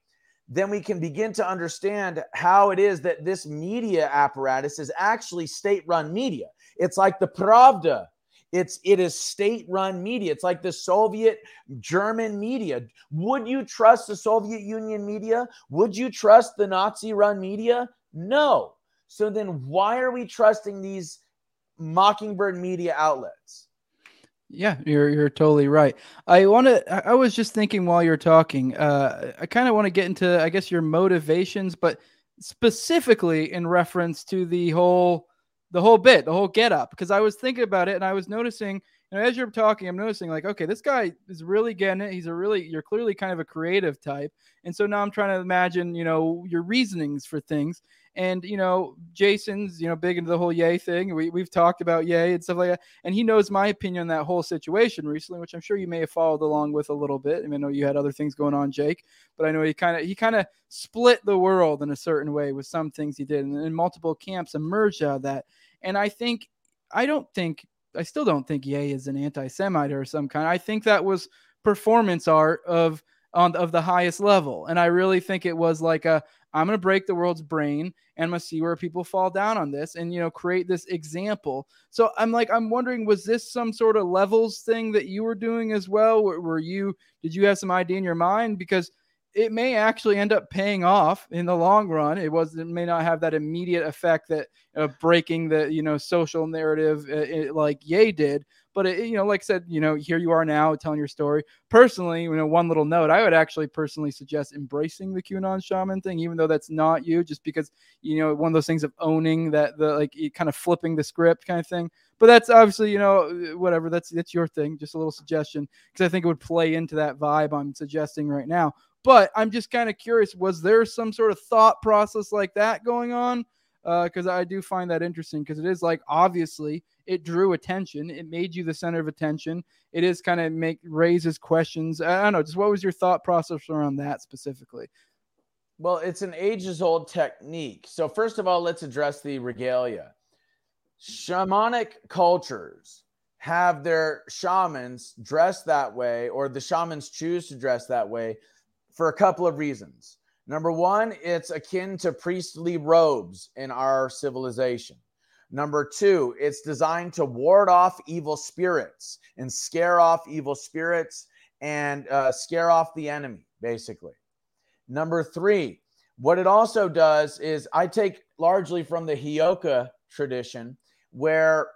then we can begin to understand how it is that this media apparatus is actually state-run media. It's like the Pravda. It's it is state-run media. It's like the Soviet German media. Would you trust the Soviet Union media? Would you trust the Nazi-run media? No. So then why are we trusting these mockingbird media outlets? Yeah, you're you're totally right. I want to. I was just thinking while you're talking. Uh, I kind of want to get into, I guess, your motivations, but specifically in reference to the whole, the whole bit, the whole get up. Because I was thinking about it, and I was noticing, you know, as you're talking, I'm noticing like, okay, this guy is really getting it. He's a really, you're clearly kind of a creative type, and so now I'm trying to imagine, you know, your reasonings for things. And you know, Jason's you know big into the whole Ye thing. We we've talked about Ye and stuff like that, and he knows my opinion on that whole situation recently, which I'm sure you may have followed along with a little bit. I, mean, I know you had other things going on, Jake, but I know he kind of he kind of split the world in a certain way with some things he did, and, and multiple camps emerged out of that. And I think I don't think I still don't think Ye is an anti-Semite or some kind. I think that was performance art of on of the highest level, and I really think it was like a I'm going to break the world's brain and I'm going to see where people fall down on this and you know create this example. So I'm like I'm wondering was this some sort of levels thing that you were doing as well? Were you did you have some idea in your mind because it may actually end up paying off in the long run. It was it may not have that immediate effect that uh, breaking the you know social narrative uh, it, like Ye did, but it, you know, like I said, you know, here you are now telling your story. Personally, you know, one little note, I would actually personally suggest embracing the QAnon shaman thing, even though that's not you, just because you know one of those things of owning that the like kind of flipping the script kind of thing. But that's obviously you know whatever that's that's your thing. Just a little suggestion because I think it would play into that vibe I'm suggesting right now. But I'm just kind of curious, was there some sort of thought process like that going on? Uh, because I do find that interesting because it is like obviously it drew attention, it made you the center of attention. It is kind of make raises questions. I don't know, just what was your thought process around that specifically? Well, it's an ages old technique. So, first of all, let's address the regalia. Shamanic cultures have their shamans dress that way, or the shamans choose to dress that way for a couple of reasons. Number one, it's akin to priestly robes in our civilization. Number two, it's designed to ward off evil spirits and scare off evil spirits and uh, scare off the enemy, basically. Number three, what it also does is I take largely from the Heyoka tradition, where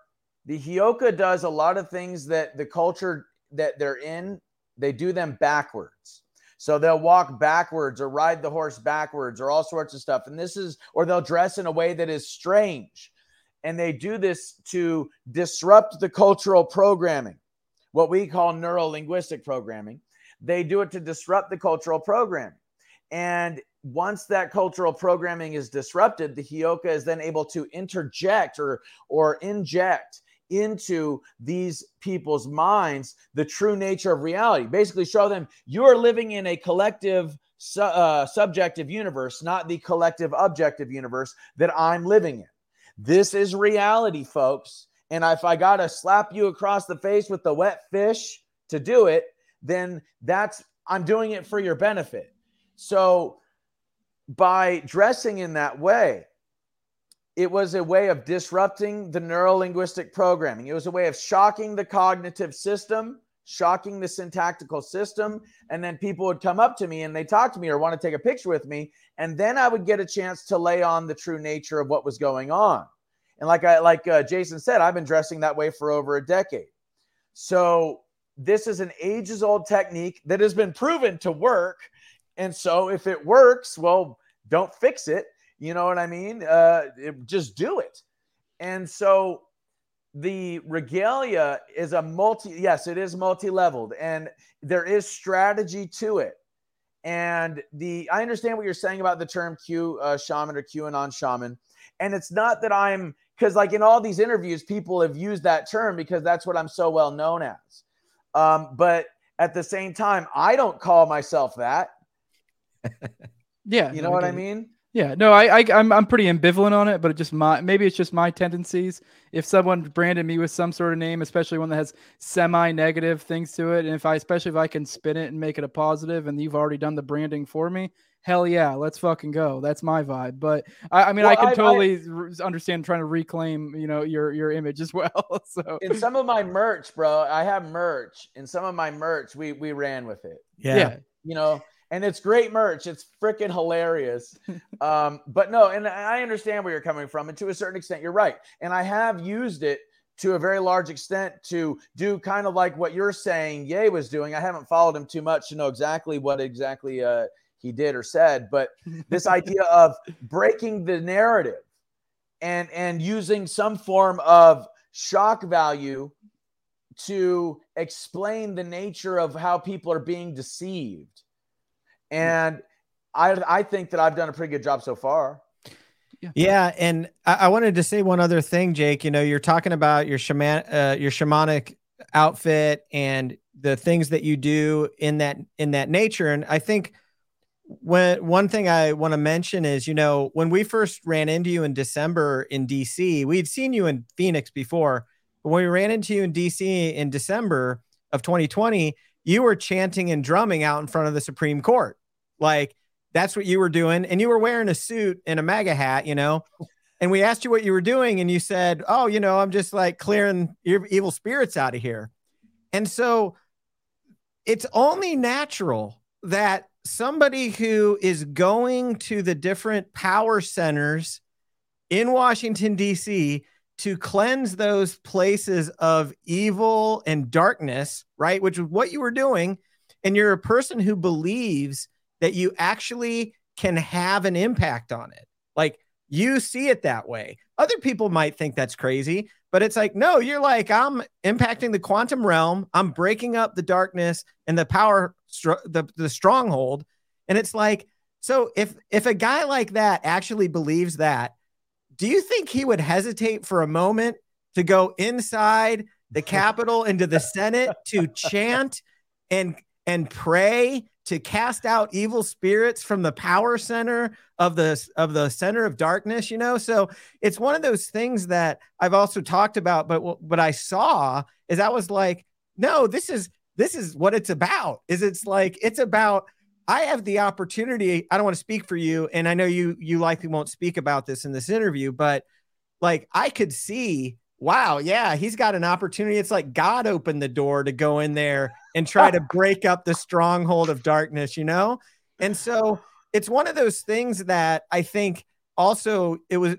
the Heyoka does a lot of things that the culture that they're in, they do them backwards. So they'll walk backwards or ride the horse backwards or all sorts of stuff. And this is, or they'll dress in a way that is strange. And they do this to disrupt the cultural programming, what we call neuro linguistic programming. They do it to disrupt the cultural programming. And once that cultural programming is disrupted, the Heyoka is then able to interject or, or inject into these people's minds the true nature of reality. Basically, show them you're living in a collective, su- uh, subjective universe, not the collective, objective universe that I'm living in. This is reality, folks. And if I got to slap you across the face with the wet fish to do it, then that's, I'm doing it for your benefit. So, by dressing in that way, it was a way of disrupting the neuro linguistic programming. It was a way of shocking the cognitive system, shocking the syntactical system. And then people would come up to me and they talk to me or want to take a picture with me. And then I would get a chance to lay on the true nature of what was going on. And like I like uh, Jason said, I've been dressing that way for over a decade. So this is an ages old technique that has been proven to work. And so if it works, well, don't fix it. You know what I mean? Uh, it, just do it. And so the regalia is a multi, yes, it is multi leveled and there is strategy to it. And the, I understand what you're saying about the term Q uh, shaman or QAnon shaman. And it's not that I'm, because like in all these interviews, people have used that term because that's what I'm so well known as. Um, but at the same time, I don't call myself that. <laughs> Yeah, You know no, what I mean? Yeah, no, I, I I'm I'm pretty ambivalent on it, but it just my maybe it's just my tendencies. If someone branded me with some sort of name, especially one that has semi-negative things to it, and if I especially if I can spin it and make it a positive, and you've already done the branding for me, hell yeah, let's fucking go. That's my vibe. But I, I mean, I can I- I- totally r understand trying to reclaim, you know, your your image as <laughs> well. So In some of my merch, bro, I have merch. In some of my merch, we we ran with it. Yeah. Yeah. You know, and it's great merch. It's freaking hilarious. <laughs> um, but no, and I understand where you're coming from, and to a certain extent, you're right. And I have used it to a very large extent to do kind of like what you're saying Ye was doing. I haven't followed him too much to know exactly what exactly uh, he did or said, but this idea <laughs> of breaking the narrative and and using some form of shock value to explain the nature of how people are being deceived. And I I think that I've done a pretty good job so far. Yeah, and I, I wanted to say one other thing, Jake. You know, you're talking about your shaman, uh, your shamanic outfit, and the things that you do in that in that nature. And I think when one thing I want to mention is, you know, when we first ran into you in December in DC, we'd seen you in Phoenix before, but when we ran into you in DC in December of 2020, you were chanting and drumming out in front of the Supreme Court, like that's what you were doing. And you were wearing a suit and a MAGA hat, you know. And we asked you what you were doing, and you said, Oh, you know, I'm just like clearing ev- evil spirits out of here. And so it's only natural that somebody who is going to the different power centers in Washington, D.C., to cleanse those places of evil and darkness, right? Which is what you were doing. And you're a person who believes that you actually can have an impact on it. Like you see it that way. Other people might think that's crazy, but it's like, no, you're like, I'm impacting the quantum realm. I'm breaking up the darkness and the power, the, the stronghold. And it's like, so if if a guy like that actually believes that, do you think he would hesitate for a moment to go inside the <laughs> Capitol into the Senate to chant and and pray to cast out evil spirits from the power center of the of the center of darkness you know? So it's one of those things that i've also talked about but what i saw is i was like no this is this is what it's about is it's like it's about i have the opportunity i don't want to speak for you and i know you you likely won't speak about this in this interview but like i could see wow yeah he's got an opportunity. It's like god opened the door to go in there and try to <laughs> break up the stronghold of darkness you know? And so it's one of those things that i think also it was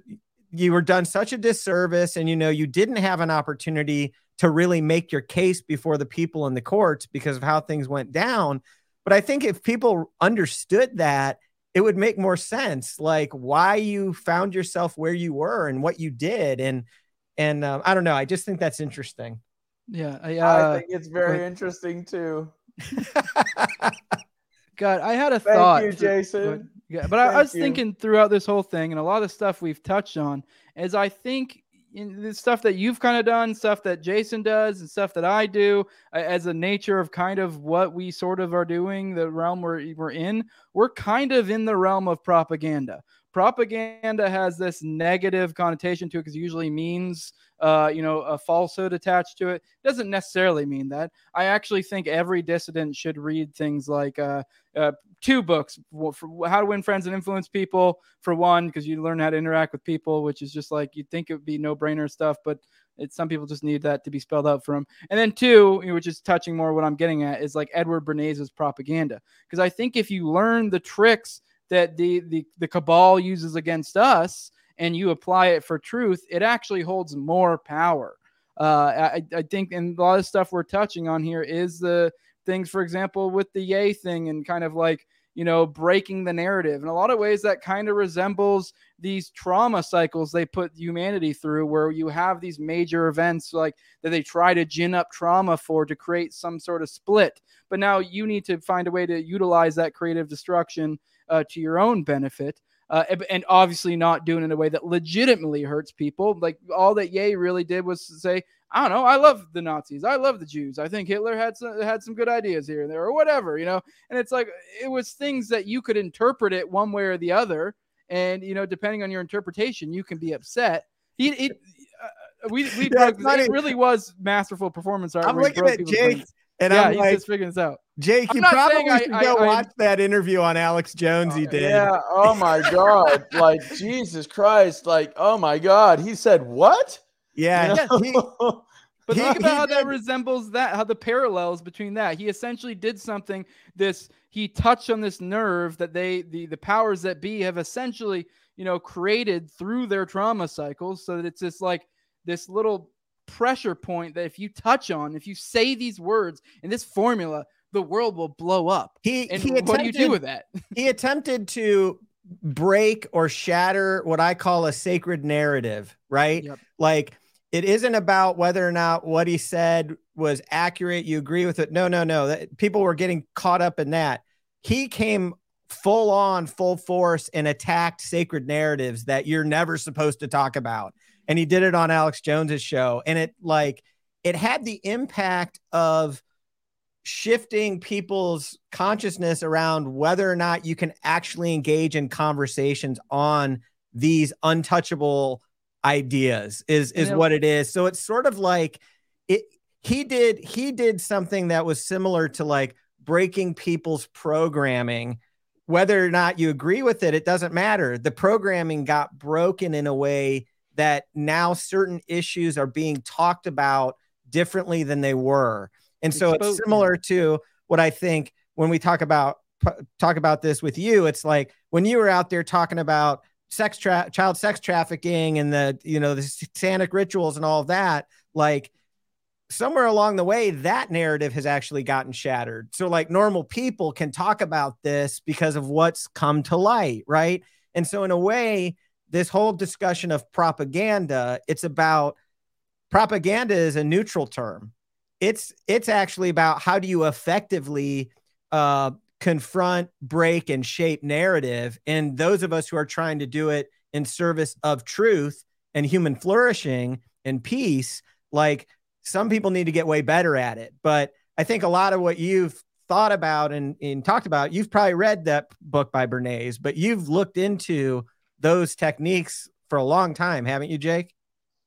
you were done such a disservice and you know you didn't have an opportunity to really make your case before the people in the courts because of how things went down. But i think if people understood that it would make more sense like why you found yourself where you were and what you did. And and um, i don't know i just think that's interesting Yeah, I, I uh, think it's very interesting too. <laughs> God, I had a Thank thought. you, Jason. but- yeah, but I, I Thank was you. thinking throughout this whole thing, and a lot of stuff we've touched on, is I think in the stuff that you've kind of done, stuff that Jason does, and stuff that I do, uh, as a nature of kind of what we sort of are doing, the realm we're we're in, we're kind of in the realm of propaganda. Propaganda has this negative connotation to it because it usually means uh, you know, a falsehood attached to it. Doesn't necessarily mean that. I actually think every dissident should read things like uh, uh, two books How to Win Friends and Influence People, for one, because you learn how to interact with people, which is just like you'd think it would be no brainer stuff, but it's some people just need that to be spelled out for them. And then two, which is touching more what I'm getting at, is like Edward Bernays' propaganda. Because I think if you learn the tricks that the, the the cabal uses against us, and you apply it for truth, it actually holds more power. Uh, I, I think, and a lot of stuff we're touching on here is the things, for example, with the Ye thing and kind of like, you know, breaking the narrative. In a lot of ways, that kind of resembles these trauma cycles they put humanity through, where you have these major events like that they try to gin up trauma for to create some sort of split. But now you need to find a way to utilize that creative destruction uh, to your own benefit. Uh, and obviously not doing it in a way that legitimately hurts people. Like all that Ye really did was say, I don't know, I love the Nazis, I love the Jews. I think Hitler had some had some good ideas here and there, or whatever, you know. And it's like it was things that you could interpret it one way or the other, and you know, depending on your interpretation, you can be upset. He, it, uh, we we Yeah, broke, it really was masterful performance art. I'm looking at Jake. And yeah, I'm he's like, just figuring this out. Jake, I'm you probably saying should I- go I- watch that interview on Alex Jones he did. Yeah. Oh my God. <laughs> like Jesus Christ. Like, oh my God. He said what? Yeah. You know? But He- think about he how that resembles that, how the parallels between that. He essentially did something. This he touched on this nerve that they, the the powers that be, have essentially, you know, created through their trauma cycles, so that it's just like this little pressure point that if you touch on, if you say these words in this formula, the world will blow up. He and he what do you do with that? <laughs> he attempted to break or shatter what I call a sacred narrative, right? Yep. Like it isn't about whether or not what he said was accurate. You agree with it? No, no, no. That, people were getting caught up in that. He came full on, full force, and attacked sacred narratives that you're never supposed to talk about. And he did it on Alex Jones's show, and it like it had the impact of shifting people's consciousness around whether or not you can actually engage in conversations on these untouchable ideas is is Yeah. what it is. So it's sort of like it he did he did something that was similar to like breaking people's programming. Whether or not you agree with it it doesn't matter. The programming got broken in a way that now certain issues are being talked about differently than they were and so it's similar to what I think when we talk about talk about this with you. It's like when you were out there talking about sex tra- child sex trafficking and the you know the satanic rituals and all of that. Like somewhere along the way, that narrative has actually gotten shattered. So like normal people can talk about this because of what's come to light, right? And so in a way, this whole discussion of propaganda, it's about propaganda is a neutral term it's it's actually about how do you effectively uh, confront, break, and shape narrative. And those of us who are trying to do it in service of truth and human flourishing and peace, like some people need to get way better at it. But I think a lot of what you've thought about and, and talked about, you've probably read that book by Bernays, but you've looked into those techniques for a long time, haven't you, Jake?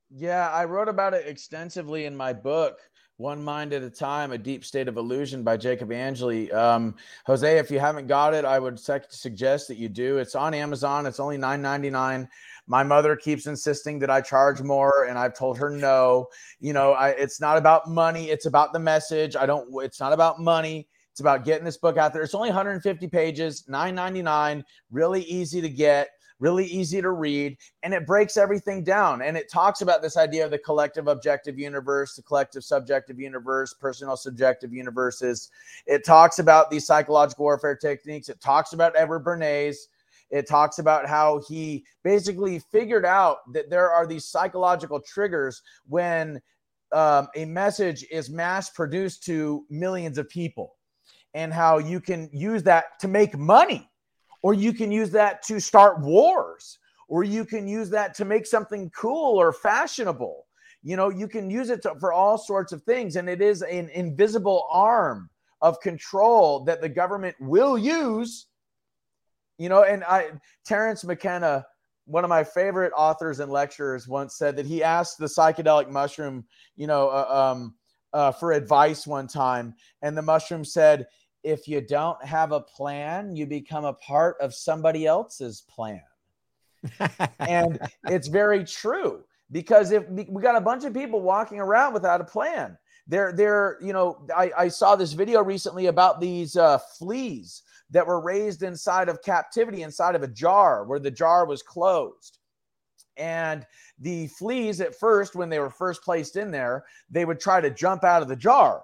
Yeah, I wrote about it extensively in my book, One Mind at a Time A Deep State of Illusion by Jacob Angeli. Um, Jose, if you haven't got it, I would sec- suggest that you do. It's on Amazon, it's only $9.99. My mother keeps insisting that I charge more, and I've told her no. You know, I, it's not about money, it's about the message. I don't, it's not about money. It's about getting this book out there. It's only 150 pages, $9.99, really easy to get really easy to read, and it breaks everything down. And it talks about this idea of the collective objective universe, the collective subjective universe, personal subjective universes. It talks about these psychological warfare techniques. It talks about Edward Bernays. It talks about how he basically figured out that there are these psychological triggers when um, a message is mass produced to millions of people, and how you can use that to make money or you can use that to start wars or you can use that to make something cool or fashionable. You know you can use it to, for all sorts of things and it is an invisible arm of control that the government will use. You know and i Terence McKenna one of my favorite authors and lecturers once said that he asked the psychedelic mushroom you know uh, um, uh, for advice one time and the mushroom said if you don't have a plan, you become a part of somebody else's plan. <laughs> and it's very true because if we got a bunch of people walking around without a plan, they're they're you know I, I saw this video recently about these uh, fleas that were raised inside of captivity inside of a jar where the jar was closed. And the fleas at first, when they were first placed in there, they would try to jump out of the jar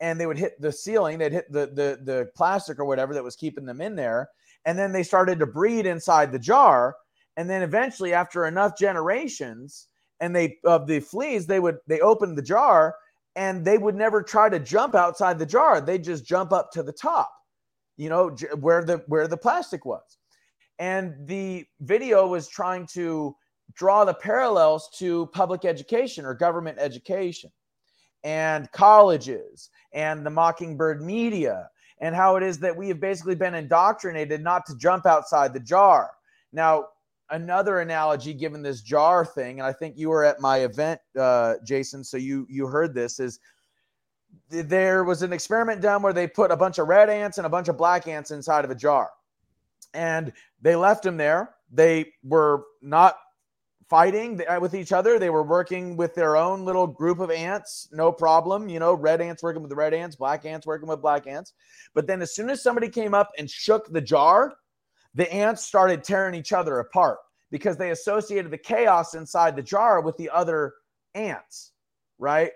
and they would hit the ceiling, they'd hit the the the plastic or whatever that was keeping them in there. And then they started to breed inside the jar. And then eventually, after enough generations, and they of the fleas, they would they opened the jar and they would never try to jump outside the jar. They just jump up to the top, you know, where the where the plastic was. And the video was trying to draw the parallels to public education or government education and colleges and the mockingbird media and how it is that we have basically been indoctrinated not to jump outside the jar. Now, another analogy given this jar thing, and I think you were at my event, uh, Jason, so you you heard this is th- there was an experiment done where they put a bunch of red ants and a bunch of black ants inside of a jar, and they left them there. They were not fighting uh, with each other. They were working with their own little group of ants, no problem. You know, red ants working with the red ants, black ants working with black ants. But then as soon as somebody came up and shook the jar, the ants started tearing each other apart because they associated the chaos inside the jar with the other ants, right?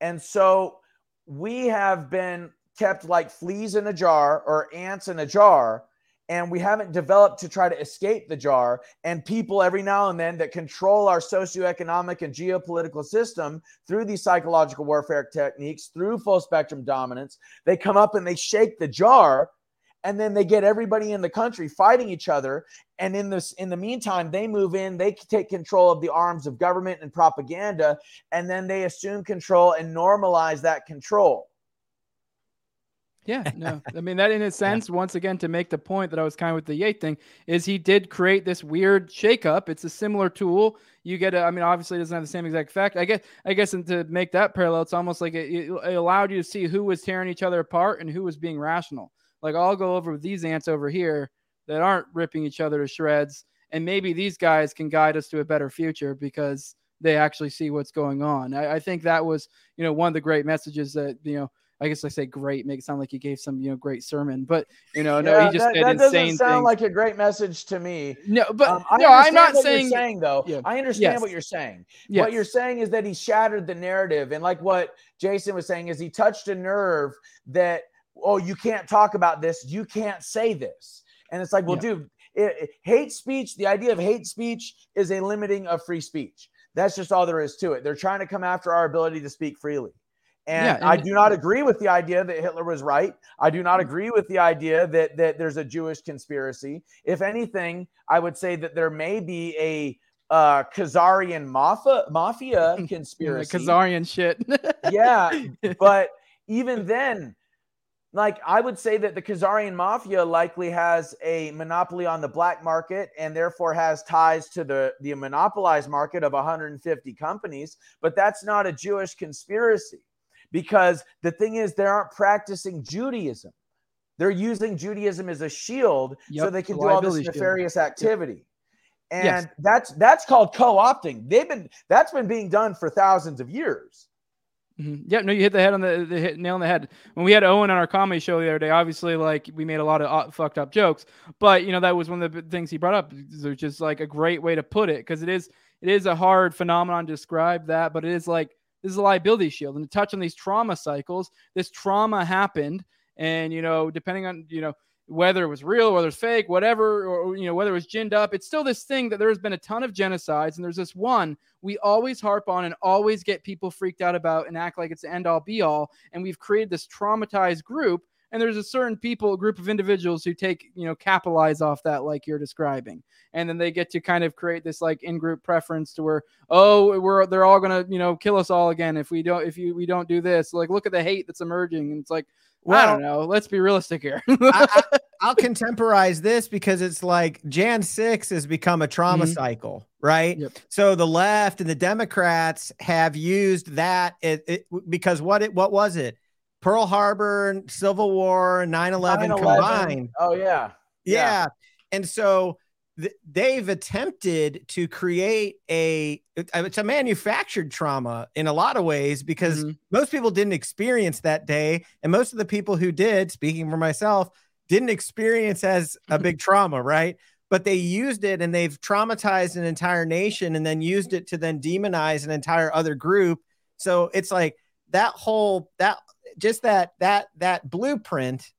And so we have been kept like fleas in a jar or ants in a jar and we haven't developed to try to escape the jar. And people every now and then that control our socioeconomic and geopolitical system through these psychological warfare techniques, through full spectrum dominance, they come up and they shake the jar. And then they get everybody in the country fighting each other. And in this, in the meantime, they move in, they take control of the arms of government and propaganda, and then they assume control and normalize that control. Yeah, <laughs> no. I mean, that in a sense, once again, to make the point that I was kind of with the Yate thing, is he did create this weird shakeup. It's a similar tool. You get a, I mean, obviously it doesn't have the same exact effect. I guess, I guess, and to make that parallel, it's almost like it, it allowed you to see who was tearing each other apart and who was being rational. Like, I'll go over with these ants over here that aren't ripping each other to shreds. And maybe these guys can guide us to a better future because they actually see what's going on. I, I think that was, you know, one of the great messages that, you know, I guess I say great, make it sound like he gave some, you know, great sermon, but you know, no, Yeah, he just that, that doesn't sound things. like a great message to me. No, but Um, no, I'm not saying, saying though. Yeah. I understand Yes. what you're saying. Yes. What you're saying is that he shattered the narrative, and like what Jason was saying is he touched a nerve that oh you can't talk about this, you can't say this, and it's like well, Yeah. dude, it, it- hate speech. The idea of hate speech is a limiting of free speech. That's just all there is to it. They're trying to come after our ability to speak freely. And, Yeah, and I do not agree with the idea that Hitler was right. I do not agree with the idea that that there's a Jewish conspiracy. If anything, I would say that there may be a uh, Khazarian mafia mafia <laughs> conspiracy. Khazarian shit. <laughs> yeah, but even then, like I would say that the Khazarian mafia likely has a monopoly on the black market and therefore has ties to the the monopolized market of 150 companies. But that's not a Jewish conspiracy because the thing is they aren't practicing Judaism. They're using Judaism as a shield so they can do all this liability shield. nefarious Yep. activity. And Yes. that's that's called co-opting. They've been that's been being done for thousands of years. Mhm. Yeah, no, you hit the head on the, the hit, nail on the head. When we had Owen on our comedy show the other day, obviously, like we made a lot of uh, fucked up jokes, but you know that was one of the things he brought up, which just like a great way to put it because it is it is a hard phenomenon to describe that, but it is like this is a liability shield, and to touch on these trauma cycles, this trauma happened, and you know depending on you know whether it was real, whether it's fake, whatever, or you know whether it was ginned up, it's still this thing that there has been a ton of genocides, and there's this one we always harp on and always get people freaked out about and act like it's the end all be all, and we've created this traumatized group. And there's a certain people, group of individuals who take, you know, capitalize off that, like you're describing, and then they get to kind of create this like in-group preference to where, oh, we're they're all gonna, you know, kill us all again if we don't if you we don't do this. Like, look at the hate that's emerging, and it's like, Well, I don't know. Let's be realistic here. <laughs> I, I, I'll contemporize this because it's like Jan 6 has become a trauma Mhm. cycle, right? So the left and the Democrats have used that it, it, because what it what was it? Pearl Harbor, Civil War, 9/11 9/11. combined. Oh yeah. Yeah. And so th- they've attempted to create a uh, it's a manufactured trauma in a lot of ways because mm-hmm. most people didn't experience that day and most of the people who did speaking for myself didn't experience as a big <laughs> trauma right but they used it and they've traumatized an entire nation and then used it to then demonize an entire other group. So it's like that whole that just that that that blueprint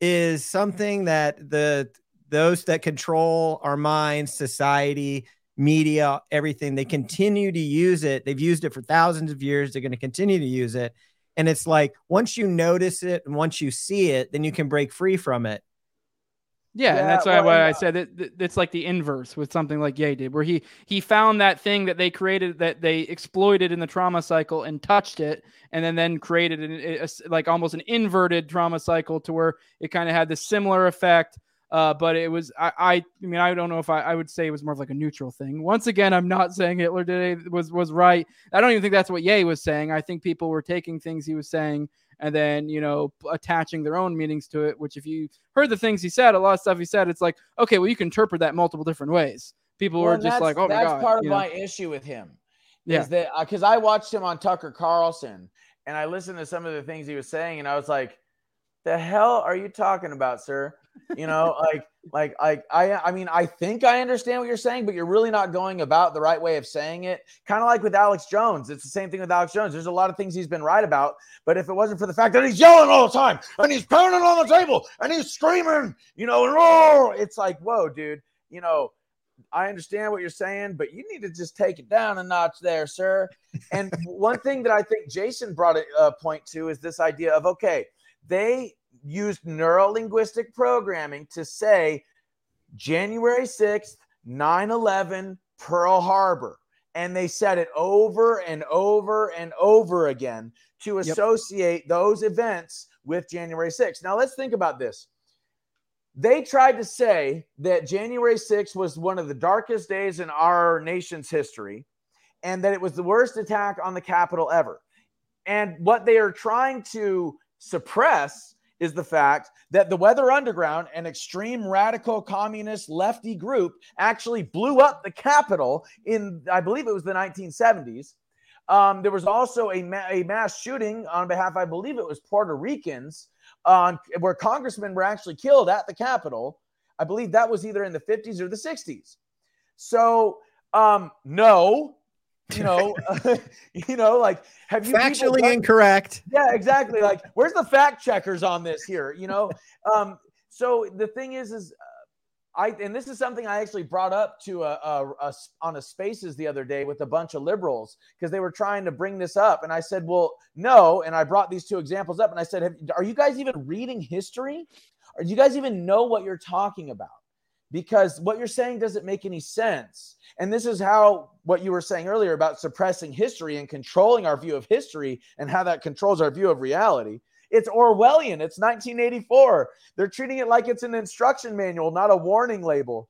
is something that the those that control our minds, society, media, everything, they continue to use it. They've used it for thousands of years. They're going to continue to use it. And it's like once you notice it and once you see it, then you can break free from it. Yeah, Yeah, and that's why, well, why I said it, it- it's like the inverse with something like Ye did, where he he found that thing that they created that they exploited in the trauma cycle and touched it, and then then created an, a- like almost an inverted trauma cycle to where it kind of had the similar effect. Uh, but it was I, I I mean I don't know if I, I would say it was more of like a neutral thing. Once again, I'm not <laughs> saying Hitler did was was right. I don't even think that's what Ye was saying. I think people were taking things he was saying and then you know attaching their own meanings to it which if you heard the things he said a lot of stuff he said it's like okay well you can interpret that multiple different ways people Well, were just like oh my that's god part of you know? my issue with him. Yeah. Is that uh, because I watched him on Tucker Carlson and I listened to some of the things he was saying and I was like, the hell are you talking about, sir? You know, like, like, like I, I mean, I think I understand what you're saying, but you're really not going about the right way of saying it. Kind of like with Alex Jones. It's the same thing with Alex Jones. There's a lot of things he's been right about, but if it wasn't for the fact that he's yelling all the time and he's pounding on the table and he's screaming, you know, and it's like, whoa, dude, you know, I understand what you're saying, but you need to just take it down a notch there, sir. And <laughs> one thing that I think Jason brought a uh, point to is this idea of okay, they used neuro linguistic programming to say January 6th, 9 11, Pearl Harbor. And they said it over and over and over again to associate those events with January 6th. Now, let's think about this they tried to say that January 6th was one of the darkest days in our nation's history and that it was the worst attack on the Capitol ever. And what they are trying to suppress is the fact that the Weather Underground, an extreme radical communist lefty group, actually blew up the Capitol in, I believe it was the 1970s. Um, there was also a, ma- a mass shooting on behalf, I believe it was Puerto Ricans, on where congressmen were actually killed at the Capitol. I believe that was either in the 50s or the 60s. So, um, no, you know, <laughs> you know, like have you Factually done- incorrect. yeah, exactly. Like, where's the fact checkers on this here? You know, <laughs> um, so the thing is, is uh, I and this is something I actually brought up to a, a, a on a Spaces the other day with a bunch of liberals because they were trying to bring this up, and I said, well, no, and I brought these two examples up, and I said, Have, are you guys even reading history? Or do you guys even know what you're talking about? Because what you're saying doesn't make any sense. And this is how what you were saying earlier about suppressing history and controlling our view of history and how that controls our view of reality. It's Orwellian. It's 1984. They're treating it like it's an instruction manual, not a warning label.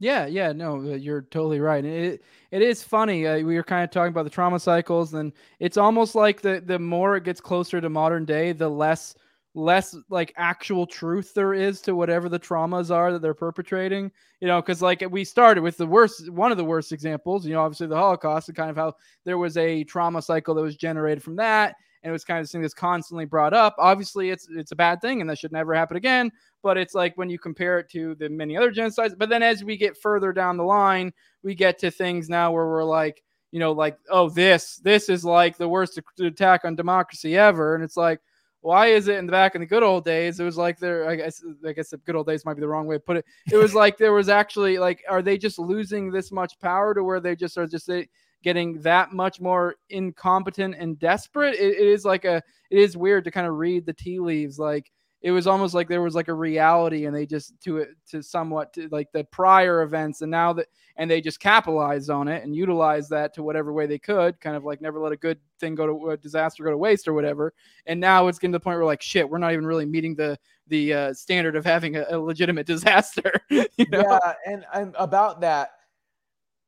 Yeah, yeah, no, uh, you're totally right. It it is funny. Uh, we were kind of talking about the trauma cycles, and it's almost like the the more it gets closer to modern day, the less less like actual truth there is to whatever the traumas are that they're perpetrating. You know, because like we started with the worst, one of the worst examples. You know, obviously the Holocaust, and kind of how there was a trauma cycle that was generated from that, and it was kind of this thing that's constantly brought up. Obviously, it's it's a bad thing, and that should never happen again. But it's like when you compare it to the many other genocides. But then as we get further down the line, we get to things now where we're like, you know, like, oh, this this is like the worst attack on democracy ever, and it's like. Why is it in the back in the good old days? It was like there. I guess. I guess the good old days might be the wrong way to put it. It was like there was actually like, are they just losing this much power to where they just are just uh, getting that much more incompetent and desperate? It, it is like a. It is weird to kind of read the tea leaves. Like it was almost like there was like a reality, and they just to it to somewhat to like the prior events, and now that and they just capitalized on it and utilized that to whatever way they could, kind of like never let a good thing go to a disaster go to waste or whatever. And now it's getting to the point where like shit, we're not even really meeting the the uh, standard of having a, a legitimate <laughs> disaster. <laughs> you know? Yeah, and, and about that,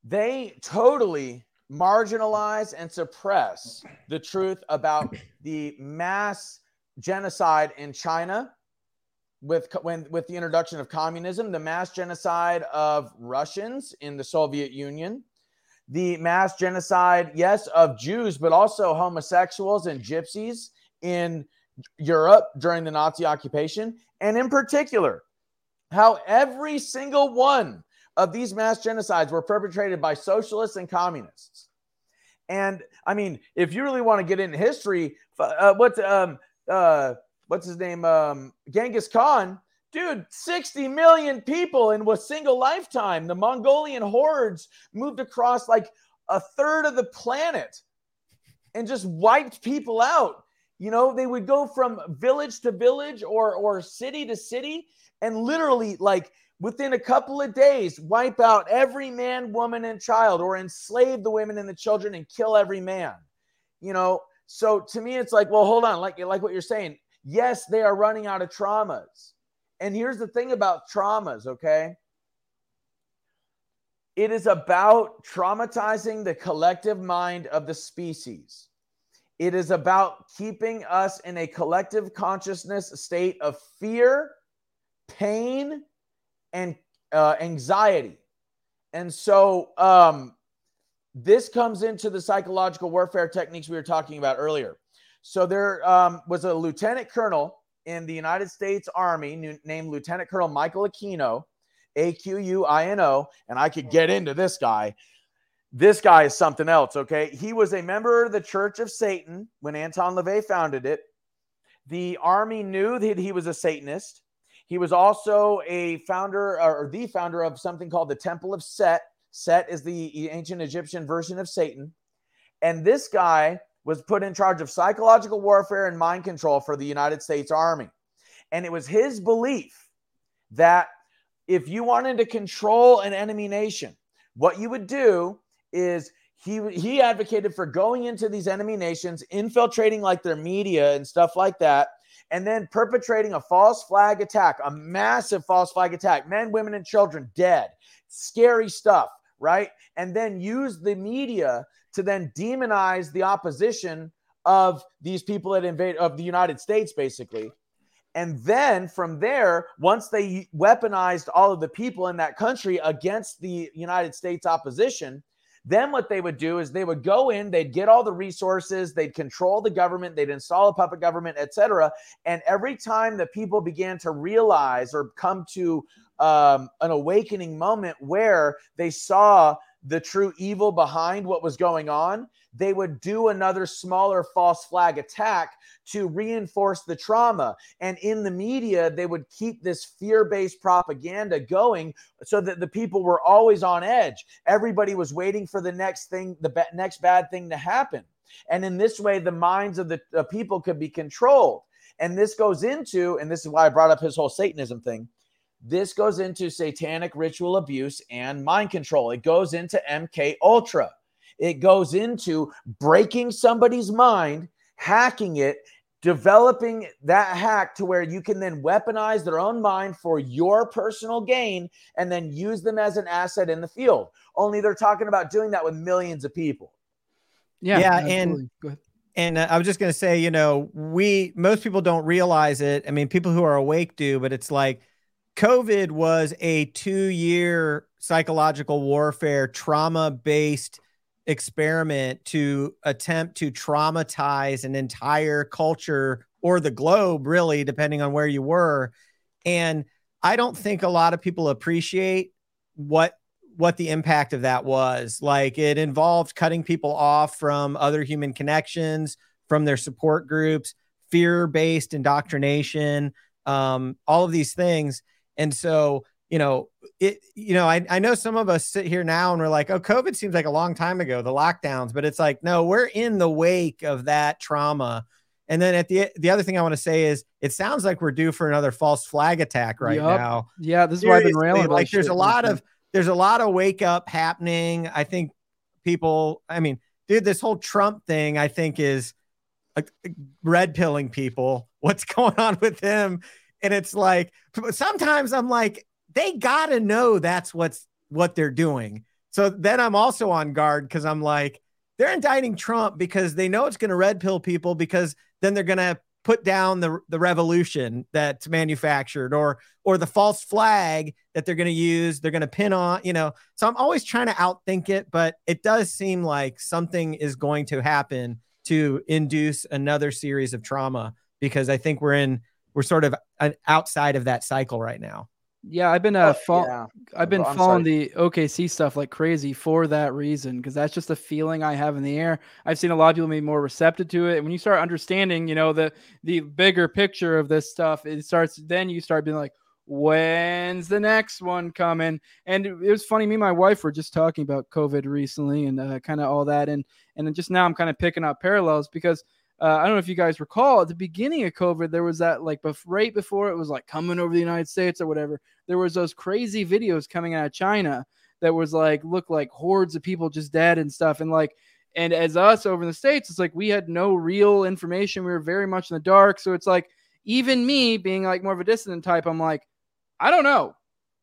they totally marginalize and suppress the truth about the mass genocide in China with when with the introduction of communism, the mass genocide of Russians in the Soviet Union, the mass genocide, yes, of Jews, but also homosexuals and gypsies in Europe during the Nazi occupation, and in particular, how every single one of these mass genocides were perpetrated by socialists and communists. And I mean, if you really want to get into history, uh, what's um uh what's his name um Genghis Khan, dude, 60 million people in a single lifetime. The Mongolian hordes moved across like a third of the planet and just wiped people out. You know, they would go from village to village or or city to city and literally like within a couple of days wipe out every man, woman and child or enslave the women and the children and kill every man. You know, so to me it's like, well, hold on, like like what you're saying. Yes, they are running out of traumas. And here's the thing about traumas, okay? It is about traumatizing the collective mind of the species. It is about keeping us in a collective consciousness state of fear, pain, and uh, anxiety. And so um, this comes into the psychological warfare techniques we were talking about earlier. So there um, was a lieutenant colonel in the United States Army named Lieutenant Colonel Michael Aquino, A Q U I N O, and I could get into this guy. This guy is something else, okay? He was a member of the Church of Satan when Anton LaVey founded it. The Army knew that he was a Satanist. He was also a founder or the founder of something called the Temple of Set. Set is the ancient Egyptian version of Satan. And this guy was put in charge of psychological warfare and mind control for the United States Army. And it was his belief that if you wanted to control an enemy nation, what you would do is he he advocated for going into these enemy nations, infiltrating like their media and stuff like that, and then perpetrating a false flag attack, a massive false flag attack, men, women, and children dead, scary stuff, right? And then use the media to then demonize the opposition of these people that invade of the United States, basically. And then from there, once they weaponized all of the people in that country against the United States opposition, then what they would do is they would go in, they'd get all the resources, they'd control the government, they'd install a puppet government, etc. And every time that people began to realize or come to um, an awakening moment where they saw the true evil behind what was going on, they would do another smaller false flag attack to reinforce the trauma. And in the media, they would keep this fear based propaganda going so that the people were always on edge. Everybody was waiting for the next thing, the next bad thing to happen. And in this way, the minds of the, the people could be controlled. And this goes into, and this is why I brought up his whole Satanism thing this goes into satanic ritual abuse and mind control. It goes into MK Ultra. It goes into breaking somebody's mind, hacking it, developing that hack to where you can then weaponize their own mind for your personal gain and then use them as an asset in the field. Only they're talking about doing that with millions of people. Yeah, yeah, and and uh, I was just going to say, you know, we most people don't realize it. I mean, people who are awake do, but it's like COVID was a two year psychological warfare, trauma based experiment to attempt to traumatize an entire culture or the globe, really, depending on where you were. And I don't think a lot of people appreciate what what the impact of that was. Like it involved cutting people off from other human connections, from their support groups, fear-based indoctrination, um, all of these things. And so, you know, it, you know, I, I know some of us sit here now and we're like, oh, COVID seems like a long time ago, the lockdowns, but it's like, no, we're in the wake of that trauma. And then at the the other thing I want to say is it sounds like we're due for another false flag attack right yep. now. Yeah, this is Seriously, why I've been railing. Like there's a lot of there's a lot of wake up happening. I think people, I mean, dude, this whole Trump thing, I think is red pilling people. <laughs> What's going on with him? And it's like sometimes I'm like, they gotta know that's what's what they're doing. So then I'm also on guard because I'm like, they're indicting Trump because they know it's to red pill people because then they're to put down the the revolution that's manufactured or or the false flag that they're going to use they're going to pin on you know so i'm always trying to outthink it but it does seem like something is going to happen to induce another series of trauma because i think we're in we're sort of outside of that cycle right now. Yeah, I've been uh, Oh, fol- yeah. I've been I'm following sorry. the OKC stuff like crazy for that reason because that's just a feeling I have in the air. I've seen a lot of people be more receptive to it, and when you start understanding, you know, the the bigger picture of this stuff, it starts. Then you start being like, when's the next one coming? And it, it was funny. Me and my wife were just talking about COVID recently and uh, kind of all that, and and just now I'm kind of picking up parallels because uh, I don't know if you guys recall at the beginning of COVID, there was that like bef- right before it was like coming over the United States or whatever. There was those crazy videos coming out of China that was like look like hordes of people just dead and stuff, and like. And as us over in the States, it's like we had no real information. We were very much in the dark. So it's like, even me being like more of a dissident type, I'm like, I don't know.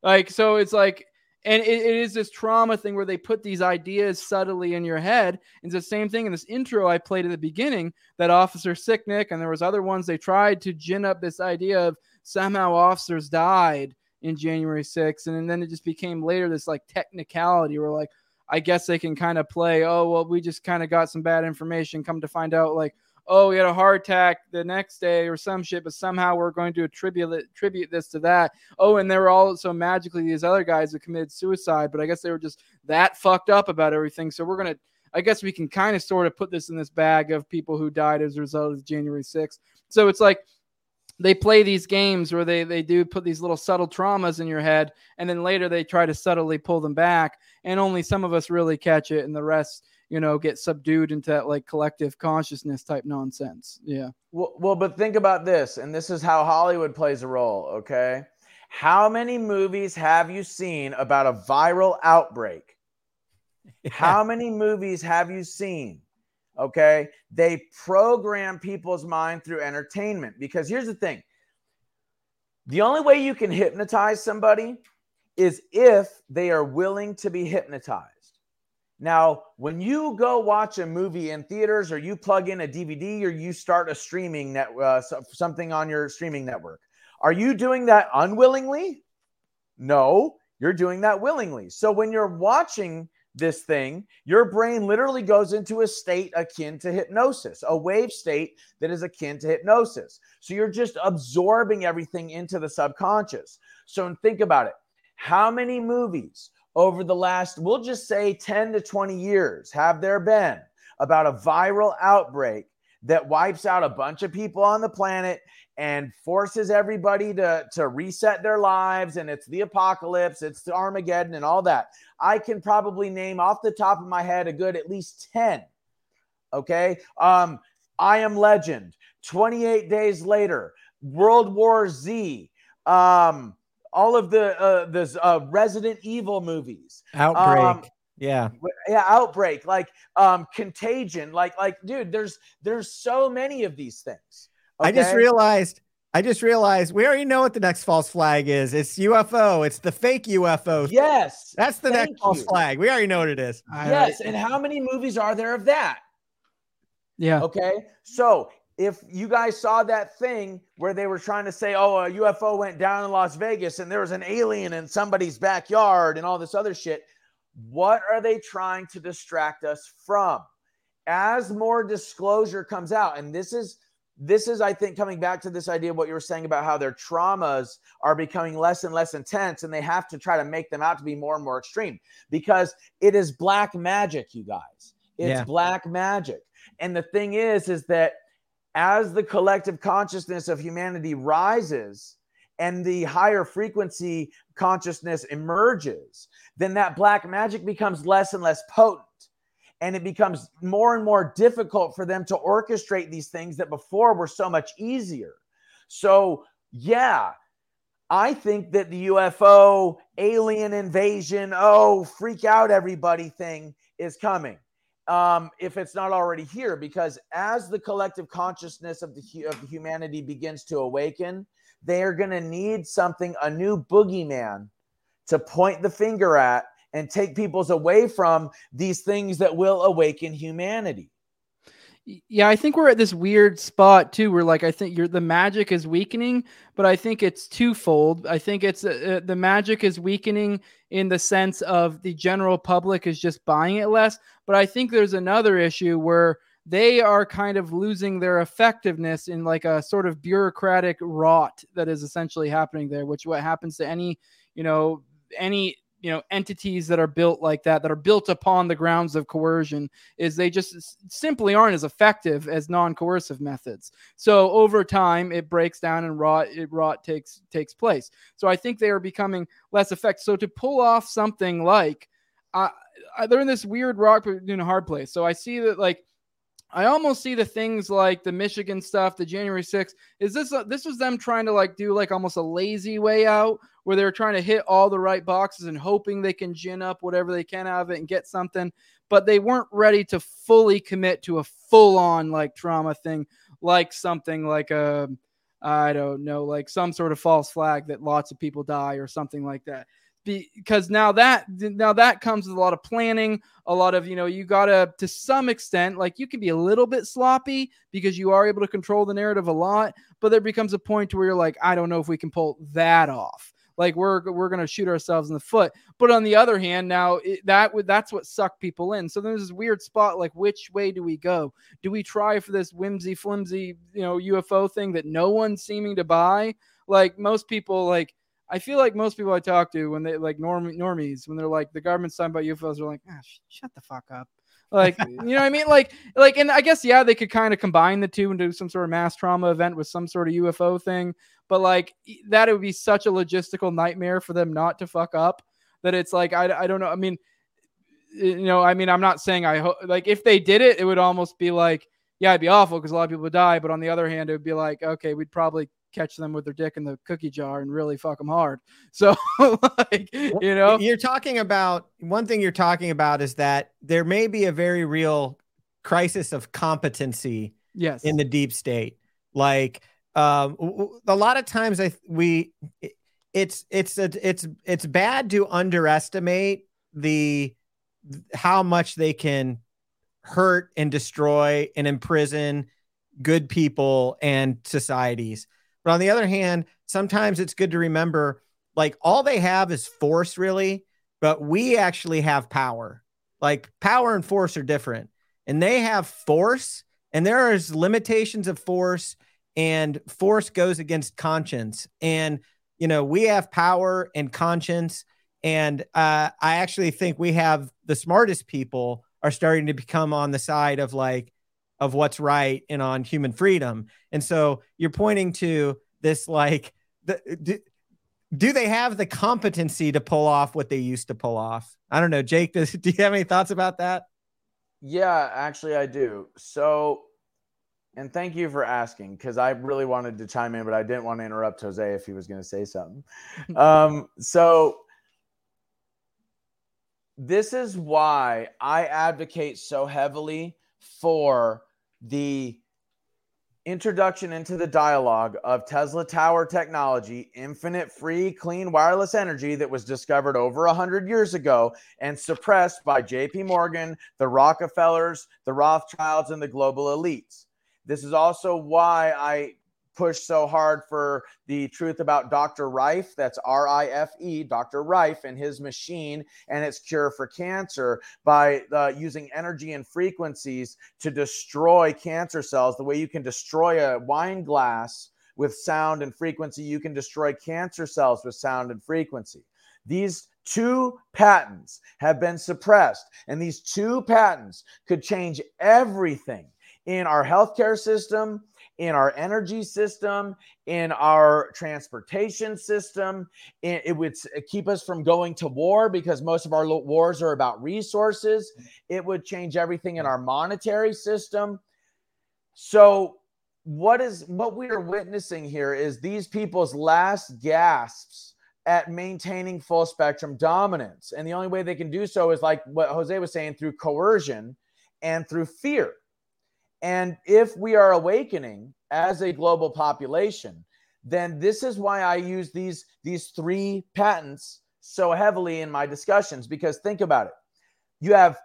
Like, so it's like, and it, it is this trauma thing where they put these ideas subtly in your head. It's the same thing in this intro I played at the beginning that Officer Sicknick and there was other ones they tried to gin up this idea of somehow officers died in January 6th. And then it just became later this like technicality where like, I guess they can kind of play, oh, well, we just kind of got some bad information. Come to find out, like, oh, he had a heart attack the next day or some shit, but somehow we're going to attribute attribute this to that. Oh, and there were also magically these other guys that committed suicide, but I guess they were just that fucked up about everything. So we're gonna, I guess we can kind of sort of put this in this bag of people who died as a result of January 6th. So it's like they play these games where they they do put these little subtle traumas in your head, and then later they try to subtly pull them back, and only some of us really catch it, and the rest you know, get subdued into that like collective consciousness type nonsense. Yeah. Well, well, but think about this, and this is how Hollywood plays a role, okay? How many movies have you seen about a viral outbreak? <laughs> How many movies have you seen? Okay. They program people's mind through entertainment because here's the thing the only way you can hypnotize somebody is if they are willing to be hypnotized. Now, when you go watch a movie in theaters or you plug in a DVD or you start a streaming net uh, something on your streaming network, are you doing that unwillingly? No, you're doing that willingly. So when you're watching this thing, your brain literally goes into a state akin to hypnosis, a wave state that is akin to hypnosis. So you're just absorbing everything into the subconscious. So think about it. How many movies over the last, we'll just say 10 to 20 years, have there been about a viral outbreak that wipes out a bunch of people on the planet and forces everybody to, to reset their lives? And it's the apocalypse, it's the Armageddon, and all that. I can probably name off the top of my head a good at least 10. Okay. Um, I am legend. 28 days later, World War Z. Um, all of the uh, the uh, Resident Evil movies, Outbreak. Um, yeah. yeah, outbreak, like um, contagion, like like dude, there's there's so many of these things. I just realized. I just realized we already know what the next false flag is. It's UFO. It's the fake UFO. Yes, that's the thank next false flag. We already know what it is. Yes, and how many movies are there of that? Yeah. Okay. So if you guys saw that thing where they were trying to say, oh, a UFO went down in Las Vegas and there was an alien in somebody's backyard and all this other shit, what are they trying to distract us from? As more disclosure comes out, and this is this is, I think, coming back to this idea of what you were saying about how their traumas are becoming less and less intense, and they have to try to make them out to be more and more extreme because it is black magic, you guys. It's Yeah. black magic. And the thing is, is that as the collective consciousness of humanity rises and the higher frequency consciousness emerges, then that black magic becomes less and less potent. And it becomes more and more difficult for them to orchestrate these things that before were so much easier. So, yeah, I think that the UFO alien invasion, oh, freak out everybody thing is coming um, if it's not already here, because as the collective consciousness of the of humanity begins to awaken, they are going to need something, a new boogeyman, to point the finger at and take people's away from these things that will awaken humanity. Yeah, I think we're at this weird spot too, where like I think you're the magic is weakening, but I think it's twofold. I think it's uh, uh, the magic is weakening in the sense of the general public is just buying it less, but I think there's another issue where they are kind of losing their effectiveness in like a sort of bureaucratic rot that is essentially happening there, which what happens to any, you know, any you know entities that are built like that that are built upon the grounds of coercion is they just simply aren't as effective as non-coercive methods. So over time it breaks down and rot it rot takes takes place. So i think they are becoming less effective. So to pull off something like uh, they're in this weird rock in a hard place. So i see that like I almost see the things like the Michigan stuff, the January 6th. Is this a, this was them trying to like do like almost a lazy way out where they're trying to hit all the right boxes and hoping they can gin up whatever they can out of it and get something, but they weren't ready to fully commit to a full on like trauma thing, like something like a I don't know, like some sort of false flag that lots of people die or something like that because now that now that comes with a lot of planning a lot of you know you gotta to some extent like you can be a little bit sloppy because you are able to control the narrative a lot but there becomes a point where you're like i don't know if we can pull that off. Like we're we're gonna shoot ourselves in the foot. But on the other hand now it, that would that's what sucked people in. So there's this weird spot like which way do we go? Do we try for this whimsy flimsy you know ufo thing that no one's seeming to buy? Like most people like I feel like most people I talk to when they like norm normies when they're like the government's talking about UFOs, they're like, ah, sh- shut the fuck up. Like, <laughs> you know what I mean? Like, like, and I guess yeah, they could kind of combine the two and do some sort of mass trauma event with some sort of UFO thing. But like that, it would be such a logistical nightmare for them not to fuck up. That it's like I, I don't know. I mean, you know, I mean, I'm not saying I hope like if they did it, it would almost be like, yeah, it'd be awful because a lot of people would die. But on the other hand, it would be like, okay, we'd probably catch them with their dick in the cookie jar and really fuck them hard. <laughs> So, like, you know, you're talking about one thing you're talking about is that there may be a very real crisis of competency yes. in the deep state. Like, um, a lot of times I we it's it's it's it's bad to underestimate the how much they can hurt and destroy and imprison good people and societies but on the other hand, sometimes it's good to remember like all they have is force, really, but we actually have power. Like power and force are different, and they have force, and there is limitations of force, and force goes against conscience. And you know, we have power and conscience, and uh, I actually think we have the smartest people are starting to become on the side of like of what's right and on human freedom. And so you're pointing to this like the do, do they have the competency to pull off what they used to pull off? I don't know, Jake. <laughs> Does, do you have any thoughts about that? Yeah, actually, I do. So, and thank you for asking because I really wanted to chime in, but I didn't want to interrupt Jose if he was going to say something. <laughs> um, so, this is why I advocate so heavily for the introduction into the dialogue of Tesla Tower technology, infinite free clean wireless energy that was discovered over 100 years ago and suppressed by JP Morgan, the Rockefellers, the Rothschilds and the global elites. This is also why I push so hard for the truth about Dr. Rife. That's R I F E, Dr. Rife, and his machine and its cure for cancer by uh, using energy and frequencies to destroy cancer cells. The way you can destroy a wine glass with sound and frequency, you can destroy cancer cells with sound and frequency. These two patents have been suppressed, and these two patents could change everything in our healthcare system in our energy system, in our transportation system. It, would keep us from going to war because most of our wars are about resources. It would change everything in our monetary system. So, what is what we are witnessing here is these people's last gasps at maintaining full spectrum dominance. And the only way they can do so is like what Jose was saying through coercion and through fear. And if we are awakening as a global population, then this is why I use these these three patents so heavily in my discussions because think about it. You have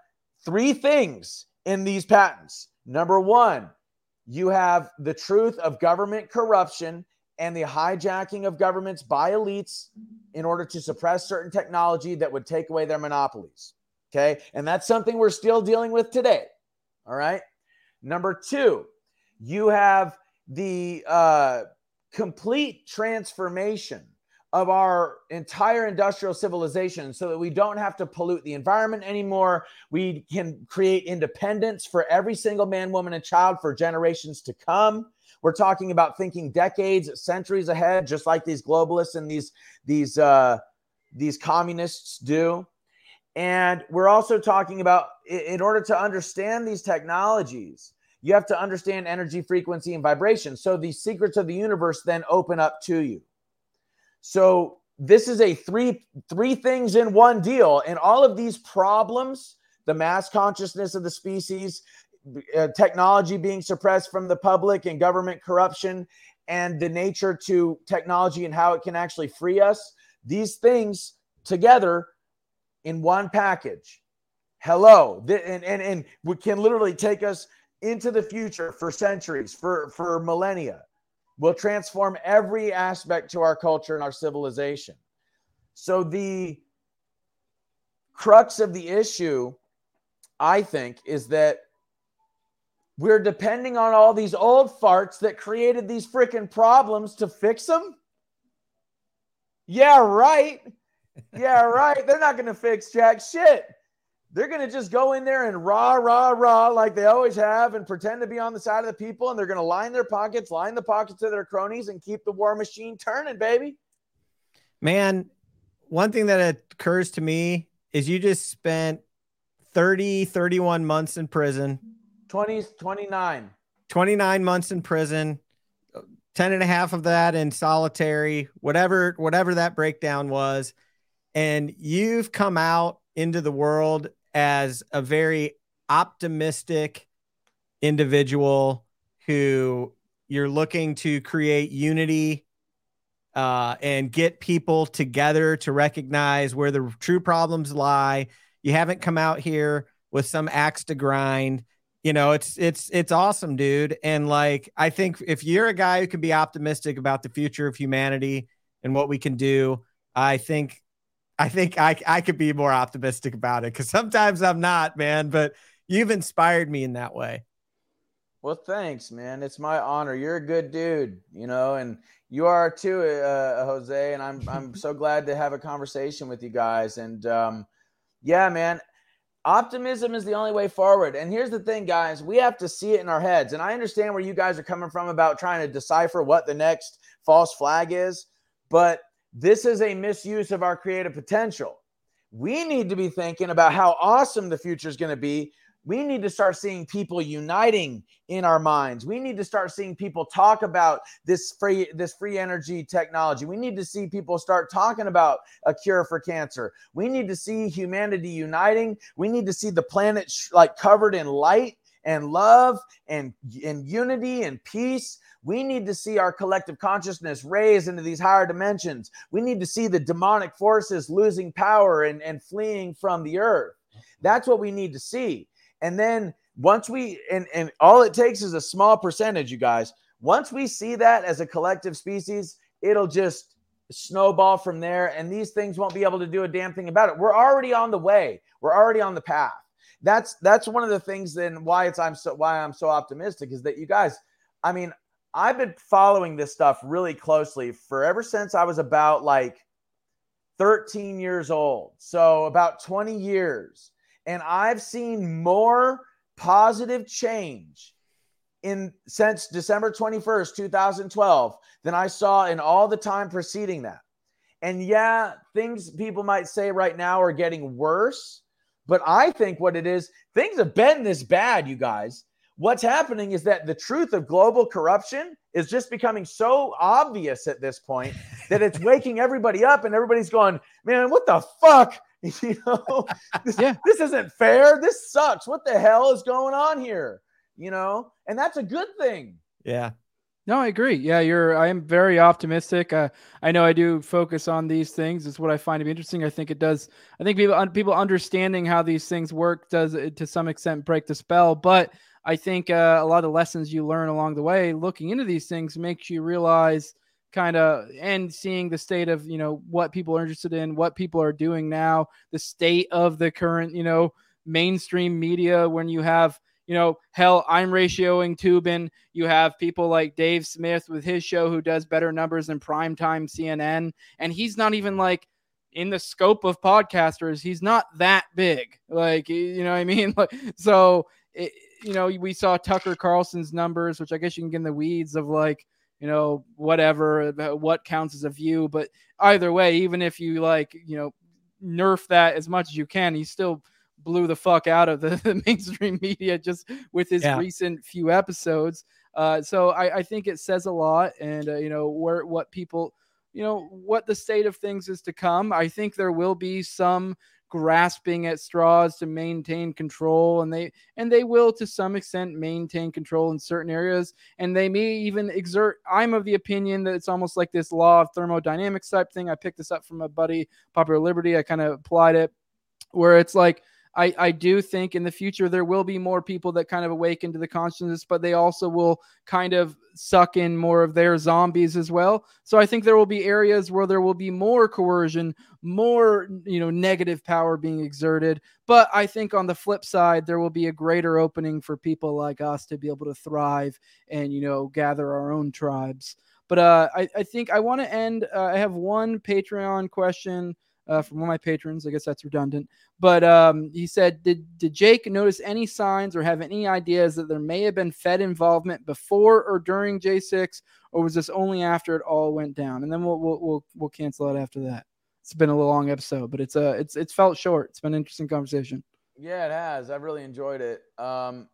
three things in these patents. Number 1, you have the truth of government corruption and the hijacking of governments by elites in order to suppress certain technology that would take away their monopolies. Okay? And that's something we're still dealing with today. All right? Number two, you have the uh, complete transformation of our entire industrial civilization so that we don't have to pollute the environment anymore. We can create independence for every single man, woman, and child for generations to come. We're talking about thinking decades, centuries ahead, just like these globalists and these these uh, these communists do. And we're also talking about in order to understand these technologies, you have to understand energy, frequency, and vibration. So the secrets of the universe then open up to you. So this is a three three things in one deal, and all of these problems, the mass consciousness of the species, uh, technology being suppressed from the public, and government corruption, and the nature to technology and how it can actually free us. These things together in one package. Hello, and, and, and we can literally take us into the future for centuries, for, for millennia. We'll transform every aspect to our culture and our civilization. So, the crux of the issue, I think, is that we're depending on all these old farts that created these freaking problems to fix them. Yeah, right. Yeah, right. They're not going to fix jack shit. They're going to just go in there and rah, rah, rah, like they always have, and pretend to be on the side of the people. And they're going to line their pockets, line the pockets of their cronies, and keep the war machine turning, baby. Man, one thing that occurs to me is you just spent 30, 31 months in prison, 20, 29. 29 months in prison, 10 and a half of that in solitary, whatever, whatever that breakdown was and you've come out into the world as a very optimistic individual who you're looking to create unity uh, and get people together to recognize where the true problems lie. You haven't come out here with some axe to grind. You know, it's it's it's awesome, dude. And like, I think if you're a guy who can be optimistic about the future of humanity and what we can do, I think I think I I could be more optimistic about it because sometimes I'm not, man. But you've inspired me in that way. Well, thanks, man. It's my honor. You're a good dude, you know, and you are too, uh, Jose. And I'm I'm <laughs> so glad to have a conversation with you guys. And um, yeah, man, optimism is the only way forward. And here's the thing, guys: we have to see it in our heads. And I understand where you guys are coming from about trying to decipher what the next false flag is, but this is a misuse of our creative potential. We need to be thinking about how awesome the future is going to be. We need to start seeing people uniting in our minds. We need to start seeing people talk about this free this free energy technology. We need to see people start talking about a cure for cancer. We need to see humanity uniting. We need to see the planet sh- like covered in light and love and, and unity and peace. We need to see our collective consciousness raised into these higher dimensions. We need to see the demonic forces losing power and, and fleeing from the earth. That's what we need to see. And then once we, and, and all it takes is a small percentage, you guys. Once we see that as a collective species, it'll just snowball from there. And these things won't be able to do a damn thing about it. We're already on the way, we're already on the path. That's that's one of the things then why it's I'm so why I'm so optimistic is that you guys, I mean, I've been following this stuff really closely for ever since I was about like 13 years old. So about 20 years. And I've seen more positive change in since December 21st, 2012 than I saw in all the time preceding that. And yeah, things people might say right now are getting worse, but I think what it is, things have been this bad, you guys What's happening is that the truth of global corruption is just becoming so obvious at this point that it's <laughs> waking everybody up and everybody's going, man, what the fuck? <laughs> You know, this, yeah. this isn't fair. This sucks. What the hell is going on here? You know, and that's a good thing. Yeah. No, I agree. Yeah, you're. I am very optimistic. Uh, I know I do focus on these things. It's what I find to be interesting. I think it does. I think people people understanding how these things work does uh, to some extent break the spell. But I think uh, a lot of lessons you learn along the way, looking into these things, makes you realize kind of and seeing the state of you know what people are interested in, what people are doing now, the state of the current you know mainstream media when you have you know, hell, I'm ratioing Toobin. You have people like Dave Smith with his show who does better numbers than primetime CNN. And he's not even like in the scope of podcasters, he's not that big. Like, you know what I mean? <laughs> Like, so, it, you know, we saw Tucker Carlson's numbers, which I guess you can get in the weeds of like, you know, whatever, uh, what counts as a view. But either way, even if you like, you know, nerf that as much as you can, he's still blew the fuck out of the, <laughs> the mainstream media just with his Yeah. recent few episodes. Uh, so I, I think it says a lot, and uh, you know where what people, you know what the state of things is to come. I think there will be some grasping at straws to maintain control, and they and they will to some extent maintain control in certain areas, and they may even exert. I'm of the opinion that it's almost like this law of thermodynamics type thing. I picked this up from a buddy, Popular Liberty. I kind of applied it where it's like I, I do think in the future there will be more people that kind of awaken to the consciousness, but they also will kind of suck in more of their zombies as well. So I think there will be areas where there will be more coercion, more you know negative power being exerted. But I think on the flip side, there will be a greater opening for people like us to be able to thrive and you know gather our own tribes. But uh, I, I think I want to end. Uh, I have one Patreon question uh, from one of my patrons. I guess that's redundant. But um, he said, did, did Jake notice any signs or have any ideas that there may have been Fed involvement before or during J6, or was this only after it all went down? And then we'll we'll we'll, we'll cancel it after that. It's been a long episode, but it's uh it's it's felt short. It's been an interesting conversation. Yeah, it has. I've really enjoyed it. Um,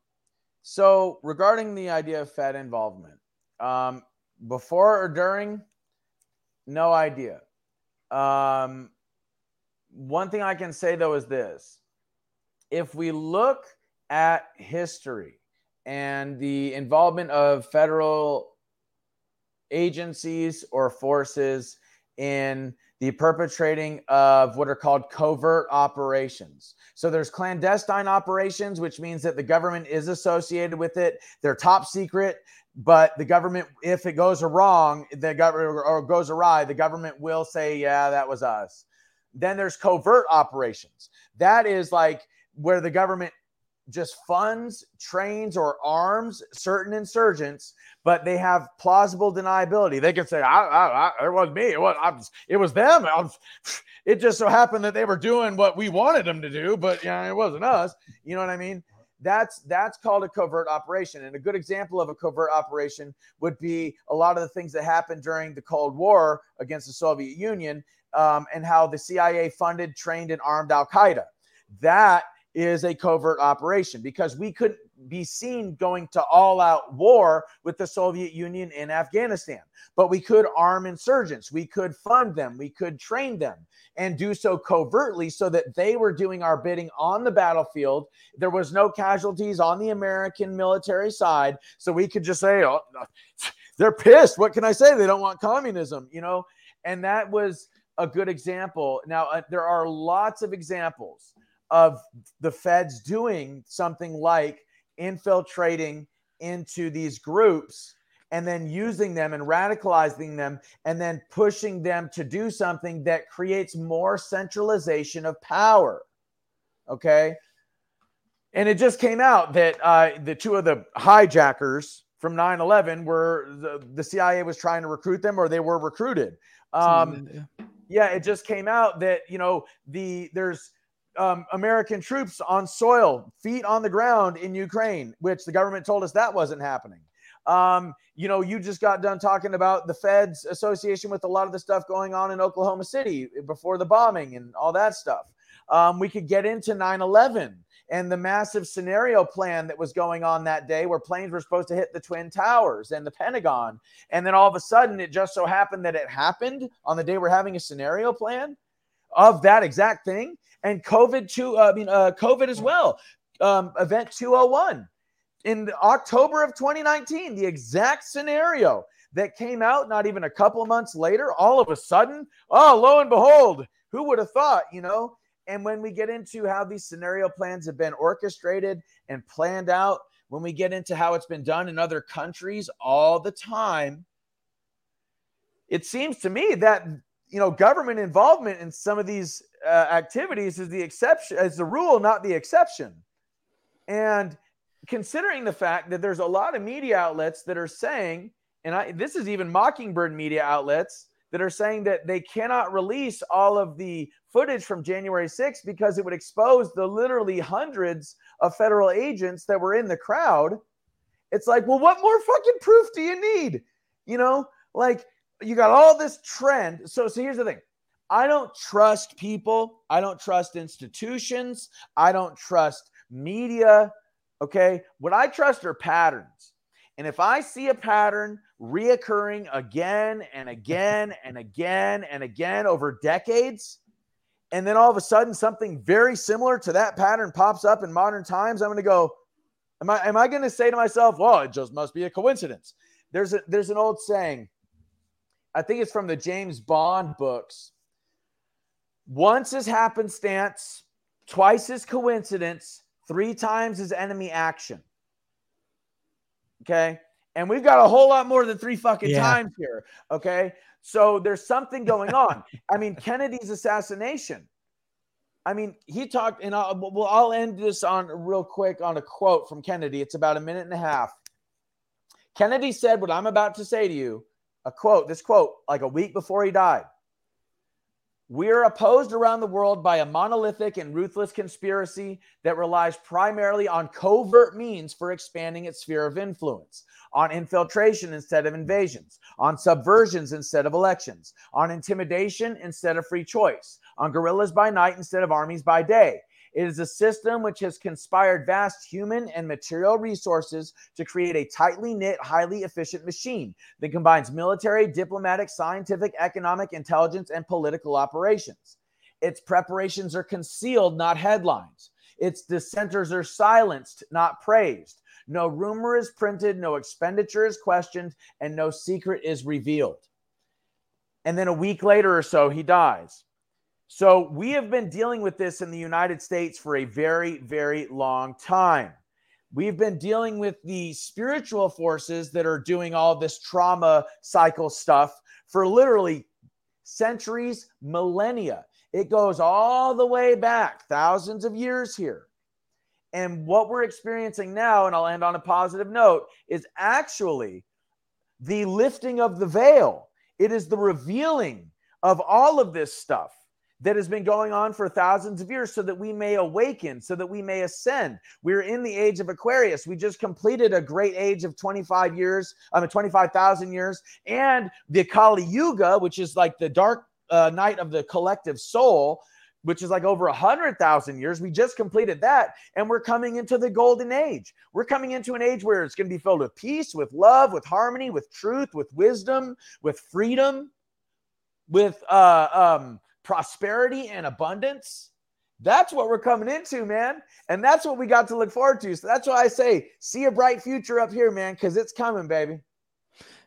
so regarding the idea of Fed involvement, um, before or during, no idea. Um, one thing I can say though is this: if we look at history and the involvement of federal agencies or forces in the perpetrating of what are called covert operations. So there's clandestine operations, which means that the government is associated with it. They're top secret, but the government, if it goes wrong, the government or goes awry, the government will say, "Yeah, that was us." Then there's covert operations. That is like where the government just funds, trains, or arms certain insurgents, but they have plausible deniability. They can say, "I, I, I it wasn't me. It was, I it was them. Was, it just so happened that they were doing what we wanted them to do, but yeah, it wasn't us." You know what I mean? That's that's called a covert operation, and a good example of a covert operation would be a lot of the things that happened during the Cold War against the Soviet Union, um, and how the CIA funded, trained, and armed Al Qaeda. That is a covert operation because we couldn't be seen going to all out war with the Soviet Union in Afghanistan. But we could arm insurgents, we could fund them, we could train them, and do so covertly so that they were doing our bidding on the battlefield. There was no casualties on the American military side. So we could just say, oh, <laughs> they're pissed. What can I say? They don't want communism, you know? And that was a good example. Now, uh, there are lots of examples of the feds doing something like infiltrating into these groups and then using them and radicalizing them and then pushing them to do something that creates more centralization of power. Okay. And it just came out that uh, the two of the hijackers from 9 11 were the, the CIA was trying to recruit them or they were recruited. Um, yeah, it just came out that, you know, the there's um, American troops on soil, feet on the ground in Ukraine, which the government told us that wasn't happening. Um, you know, you just got done talking about the Fed's association with a lot of the stuff going on in Oklahoma City before the bombing and all that stuff. Um, we could get into 9 11 and the massive scenario plan that was going on that day where planes were supposed to hit the Twin Towers and the Pentagon. And then all of a sudden, it just so happened that it happened on the day we're having a scenario plan of that exact thing. And COVID, two, uh, I mean, uh, COVID as well. Um, event 201 in October of 2019, the exact scenario that came out not even a couple months later, all of a sudden, oh, lo and behold, who would have thought, you know? And when we get into how these scenario plans have been orchestrated and planned out, when we get into how it's been done in other countries all the time, it seems to me that you know government involvement in some of these uh, activities is the exception, is the rule, not the exception. And considering the fact that there's a lot of media outlets that are saying, and I, this is even Mockingbird media outlets that are saying that they cannot release all of the footage from January 6th because it would expose the literally hundreds of federal agents that were in the crowd. It's like, well, what more fucking proof do you need? You know, like you got all this trend. So, so here's the thing. I don't trust people. I don't trust institutions. I don't trust media. Okay. What I trust are patterns. And if I see a pattern reoccurring again and again and again and again over decades, and then all of a sudden something very similar to that pattern pops up in modern times, I'm going to go, am I am I going to say to myself, well, it just must be a coincidence? There's a there's an old saying. I think it's from the James Bond books. Once is happenstance, twice is coincidence, three times is enemy action. Okay. And we've got a whole lot more than three fucking Yeah. times here. Okay. So there's something going on. I mean, <laughs> Kennedy's assassination. I mean, he talked, and I'll, well, I'll end this on real quick on a quote from Kennedy. It's about a minute and a half. Kennedy said what I'm about to say to you, a quote, this quote, like a week before he died. We are opposed around the world by a monolithic and ruthless conspiracy that relies primarily on covert means for expanding its sphere of influence, on infiltration instead of invasions, on subversions instead of elections, on intimidation instead of free choice, on guerrillas by night instead of armies by day. It is a system which has conspired vast human and material resources to create a tightly knit, highly efficient machine that combines military, diplomatic, scientific, economic, intelligence, and political operations. Its preparations are concealed, not headlines. Its dissenters are silenced, not praised. No rumor is printed, no expenditure is questioned, and no secret is revealed. And then a week later or so, he dies. So we have been dealing with this in the United States for a very, very long time. We've been dealing with the spiritual forces that are doing all this trauma cycle stuff for literally centuries, millennia. It goes all the way back, thousands of years here. And what we're experiencing now, and I'll end on a positive note, is actually the lifting of the veil. It is the revealing of all of this stuff that has been going on for thousands of years so that we may awaken, so that we may ascend. We're in the age of Aquarius. We just completed a great age of 25 years, I mean, 25,000 years, and the Kali Yuga, which is like the dark uh, night of the collective soul. Which is like over a hundred thousand years. We just completed that, and we're coming into the golden age. We're coming into an age where it's going to be filled with peace, with love, with harmony, with truth, with wisdom, with freedom, with uh, um, prosperity and abundance. That's what we're coming into, man. And that's what we got to look forward to. So that's why I say, see a bright future up here, man, because it's coming, baby.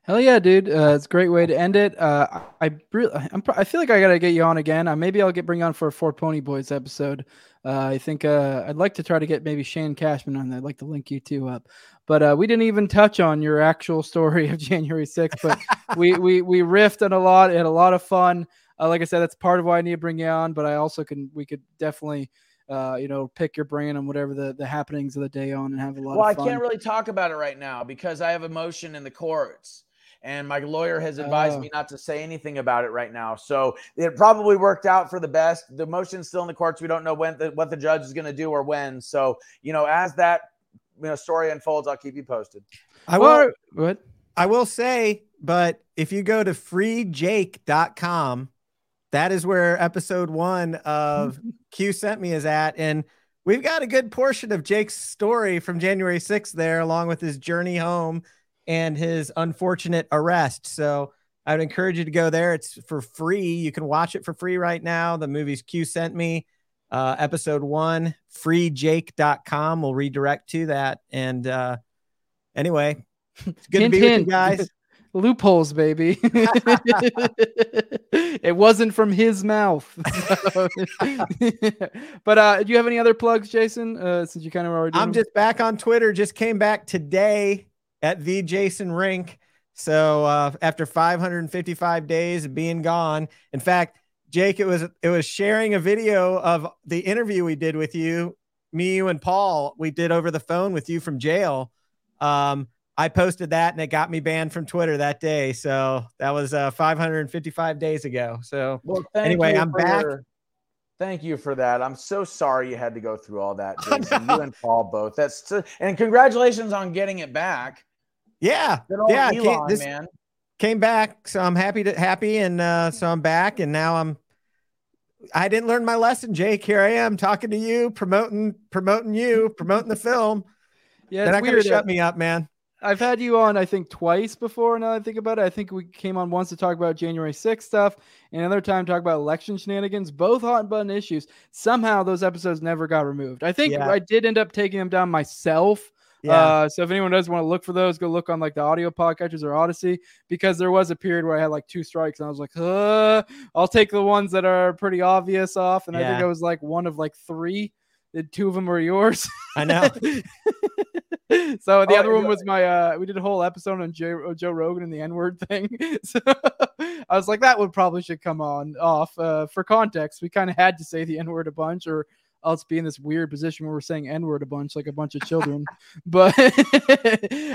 Hell yeah, dude! Uh, it's a great way to end it. Uh, I, really, I'm, I feel like I gotta get you on again. Uh, maybe I'll get bring you on for a Four Pony Boys episode. Uh, I think uh, I'd like to try to get maybe Shane Cashman on. there. I'd like to link you two up. But uh, we didn't even touch on your actual story <laughs> of January 6th. But <laughs> we we we riffed on a lot. Had a lot of fun. Uh, like I said, that's part of why I need to bring you on. But I also can we could definitely. Uh, you know, pick your brain on whatever the, the happenings of the day on and have a lot Well, I of fun. can't really talk about it right now because I have a motion in the courts. And my lawyer has advised Oh. me not to say anything about it right now. So it probably worked out for the best. The motion's still in the courts. We don't know when the, what the judge is going to do or when. So, you know, as that you know, story unfolds, I'll keep you posted. I Well, will. What? I will say, but if you go to freejake.com, that is where episode one of <laughs> Q sent me is at. And we've got a good portion of Jake's story from January 6th there, along with his journey home and his unfortunate arrest. So I would encourage you to go there. It's for free. You can watch it for free right now. The movie's Q sent me. Uh, episode one, freejake.com will redirect to that. And uh, anyway, it's good Hint, to be with you guys. <laughs> Loopholes, baby. <laughs> it wasn't from his mouth. <laughs> but uh, do you have any other plugs, Jason? Uh, since you kind of already. I'm just back on Twitter. Just came back today at the Jason Rink. So uh, after 555 days of being gone, in fact, Jake, it was it was sharing a video of the interview we did with you me, you, and Paul we did over the phone with you from jail. Um, I posted that and it got me banned from Twitter that day. So that was uh, 555 days ago. So Well, anyway, I'm back. your- Thank you for that. I'm so sorry you had to go through all that, <laughs> Jason. you and Paul both. That's so, and congratulations on getting it back. Yeah, yeah. Elon, came, this man. came back, so I'm happy to happy, and uh, so I'm back, and now I'm. I didn't learn my lesson, Jake. Here I am talking to you, promoting promoting you, promoting the film. Yeah, They're not gonna weird. shut uh, me up, man. I've had you on, I think, twice before. Now that I think about it, I think we came on once to talk about January 6th stuff, and another time to talk about election shenanigans, both hot button issues. Somehow those episodes never got removed. I think Yeah. I did end up taking them down myself. Yeah. Uh, so if anyone does want to look for those, go look on like the audio podcatchers or Odysee because there was a period where I had like two strikes and I was like, uh, I'll take the ones that are pretty obvious off. And I think Yeah. I was like one of like three. The two of them were yours. I know. <laughs> <laughs> so the Oh, other one was my uh we did a whole episode on Joe, Joe Rogan and the N-word thing. <laughs> so I was like that would probably should come on off uh for context. We kind of had to say the N-word a bunch or else be in this weird position where we're saying N-word a bunch like a bunch of children. <laughs> but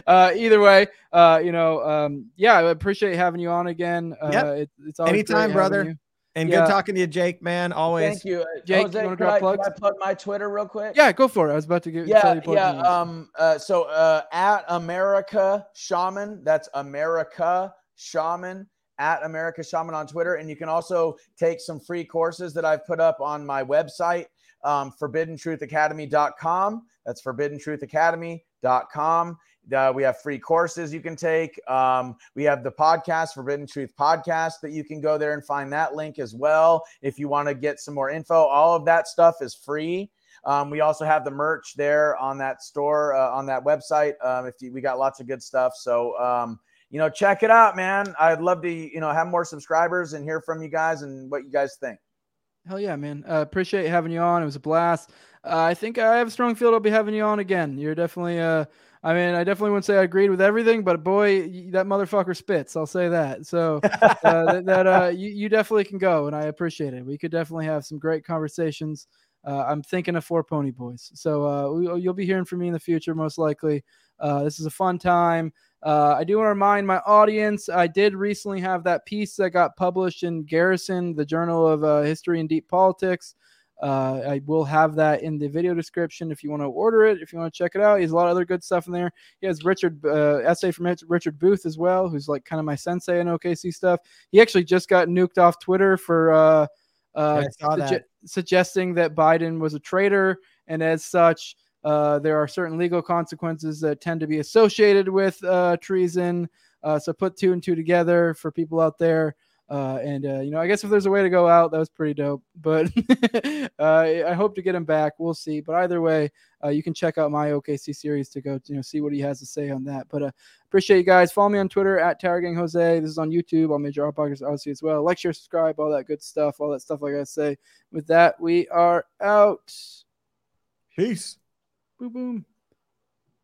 uh either way, uh you know, um yeah, I appreciate having you on again. Uh Yep. it, it's Anytime, brother. And Yeah. good talking to you, Jake, man. Always. Thank you, Jake, Jose, you wanna could I, plugs? Could I plug my Twitter real quick? Yeah, go for it. I was about to give tell yeah, you yeah. and. Um, uh, so uh, at America Shaman, that's America Shaman at America Shaman on Twitter, and you can also take some free courses that I've put up on my website, um, ForbiddenTruthAcademy.com. That's ForbiddenTruthAcademy.com. Uh, we have free courses you can take. Um, we have the podcast, Forbidden Truth Podcast, that you can go there and find that link as well. If you want to get some more info, all of that stuff is free. Um, we also have the merch there on that store, uh, on that website. Um, if you, we got lots of good stuff, so um, you know, check it out, man. I'd love to, you know, have more subscribers and hear from you guys and what you guys think. Hell yeah, man. Uh, appreciate having you on. It was a blast. Uh, I think I have a strong feel I'll be having you on again. You're definitely, uh, I mean, I definitely wouldn't say I agreed with everything, but boy, that motherfucker spits. I'll say that. So <laughs> uh, that, that uh, you, you definitely can go, and I appreciate it. We could definitely have some great conversations. Uh, I'm thinking of Four Pony Boys. So uh, we, you'll be hearing from me in the future, most likely. Uh, this is a fun time. Uh, I do want to remind my audience I did recently have that piece that got published in Garrison, the Journal of uh, History and Deep Politics. Uh, I will have that in the video description if you want to order it, if you want to check it out. He has a lot of other good stuff in there. He has Richard uh, essay from Richard Booth as well, who's like kind of my sensei in OKC stuff. He actually just got nuked off Twitter for uh, uh, Yeah, sugge- that. suggesting that Biden was a traitor, and as such, uh, there are certain legal consequences that tend to be associated with uh, treason. Uh, so put two and two together for people out there. Uh, and uh, you know, I guess if there's a way to go out, that was pretty dope. But <laughs> uh, I hope to get him back. We'll see. But either way, uh, you can check out my OKC series to go, you know, see what he has to say on that. But uh, appreciate you guys. Follow me on Twitter at Tower Gang Jose. This is on YouTube. I'll major our podcast obviously as well. Like, share, subscribe, all that good stuff, all that stuff. Like I say. With that, we are out. Peace. Boom boom.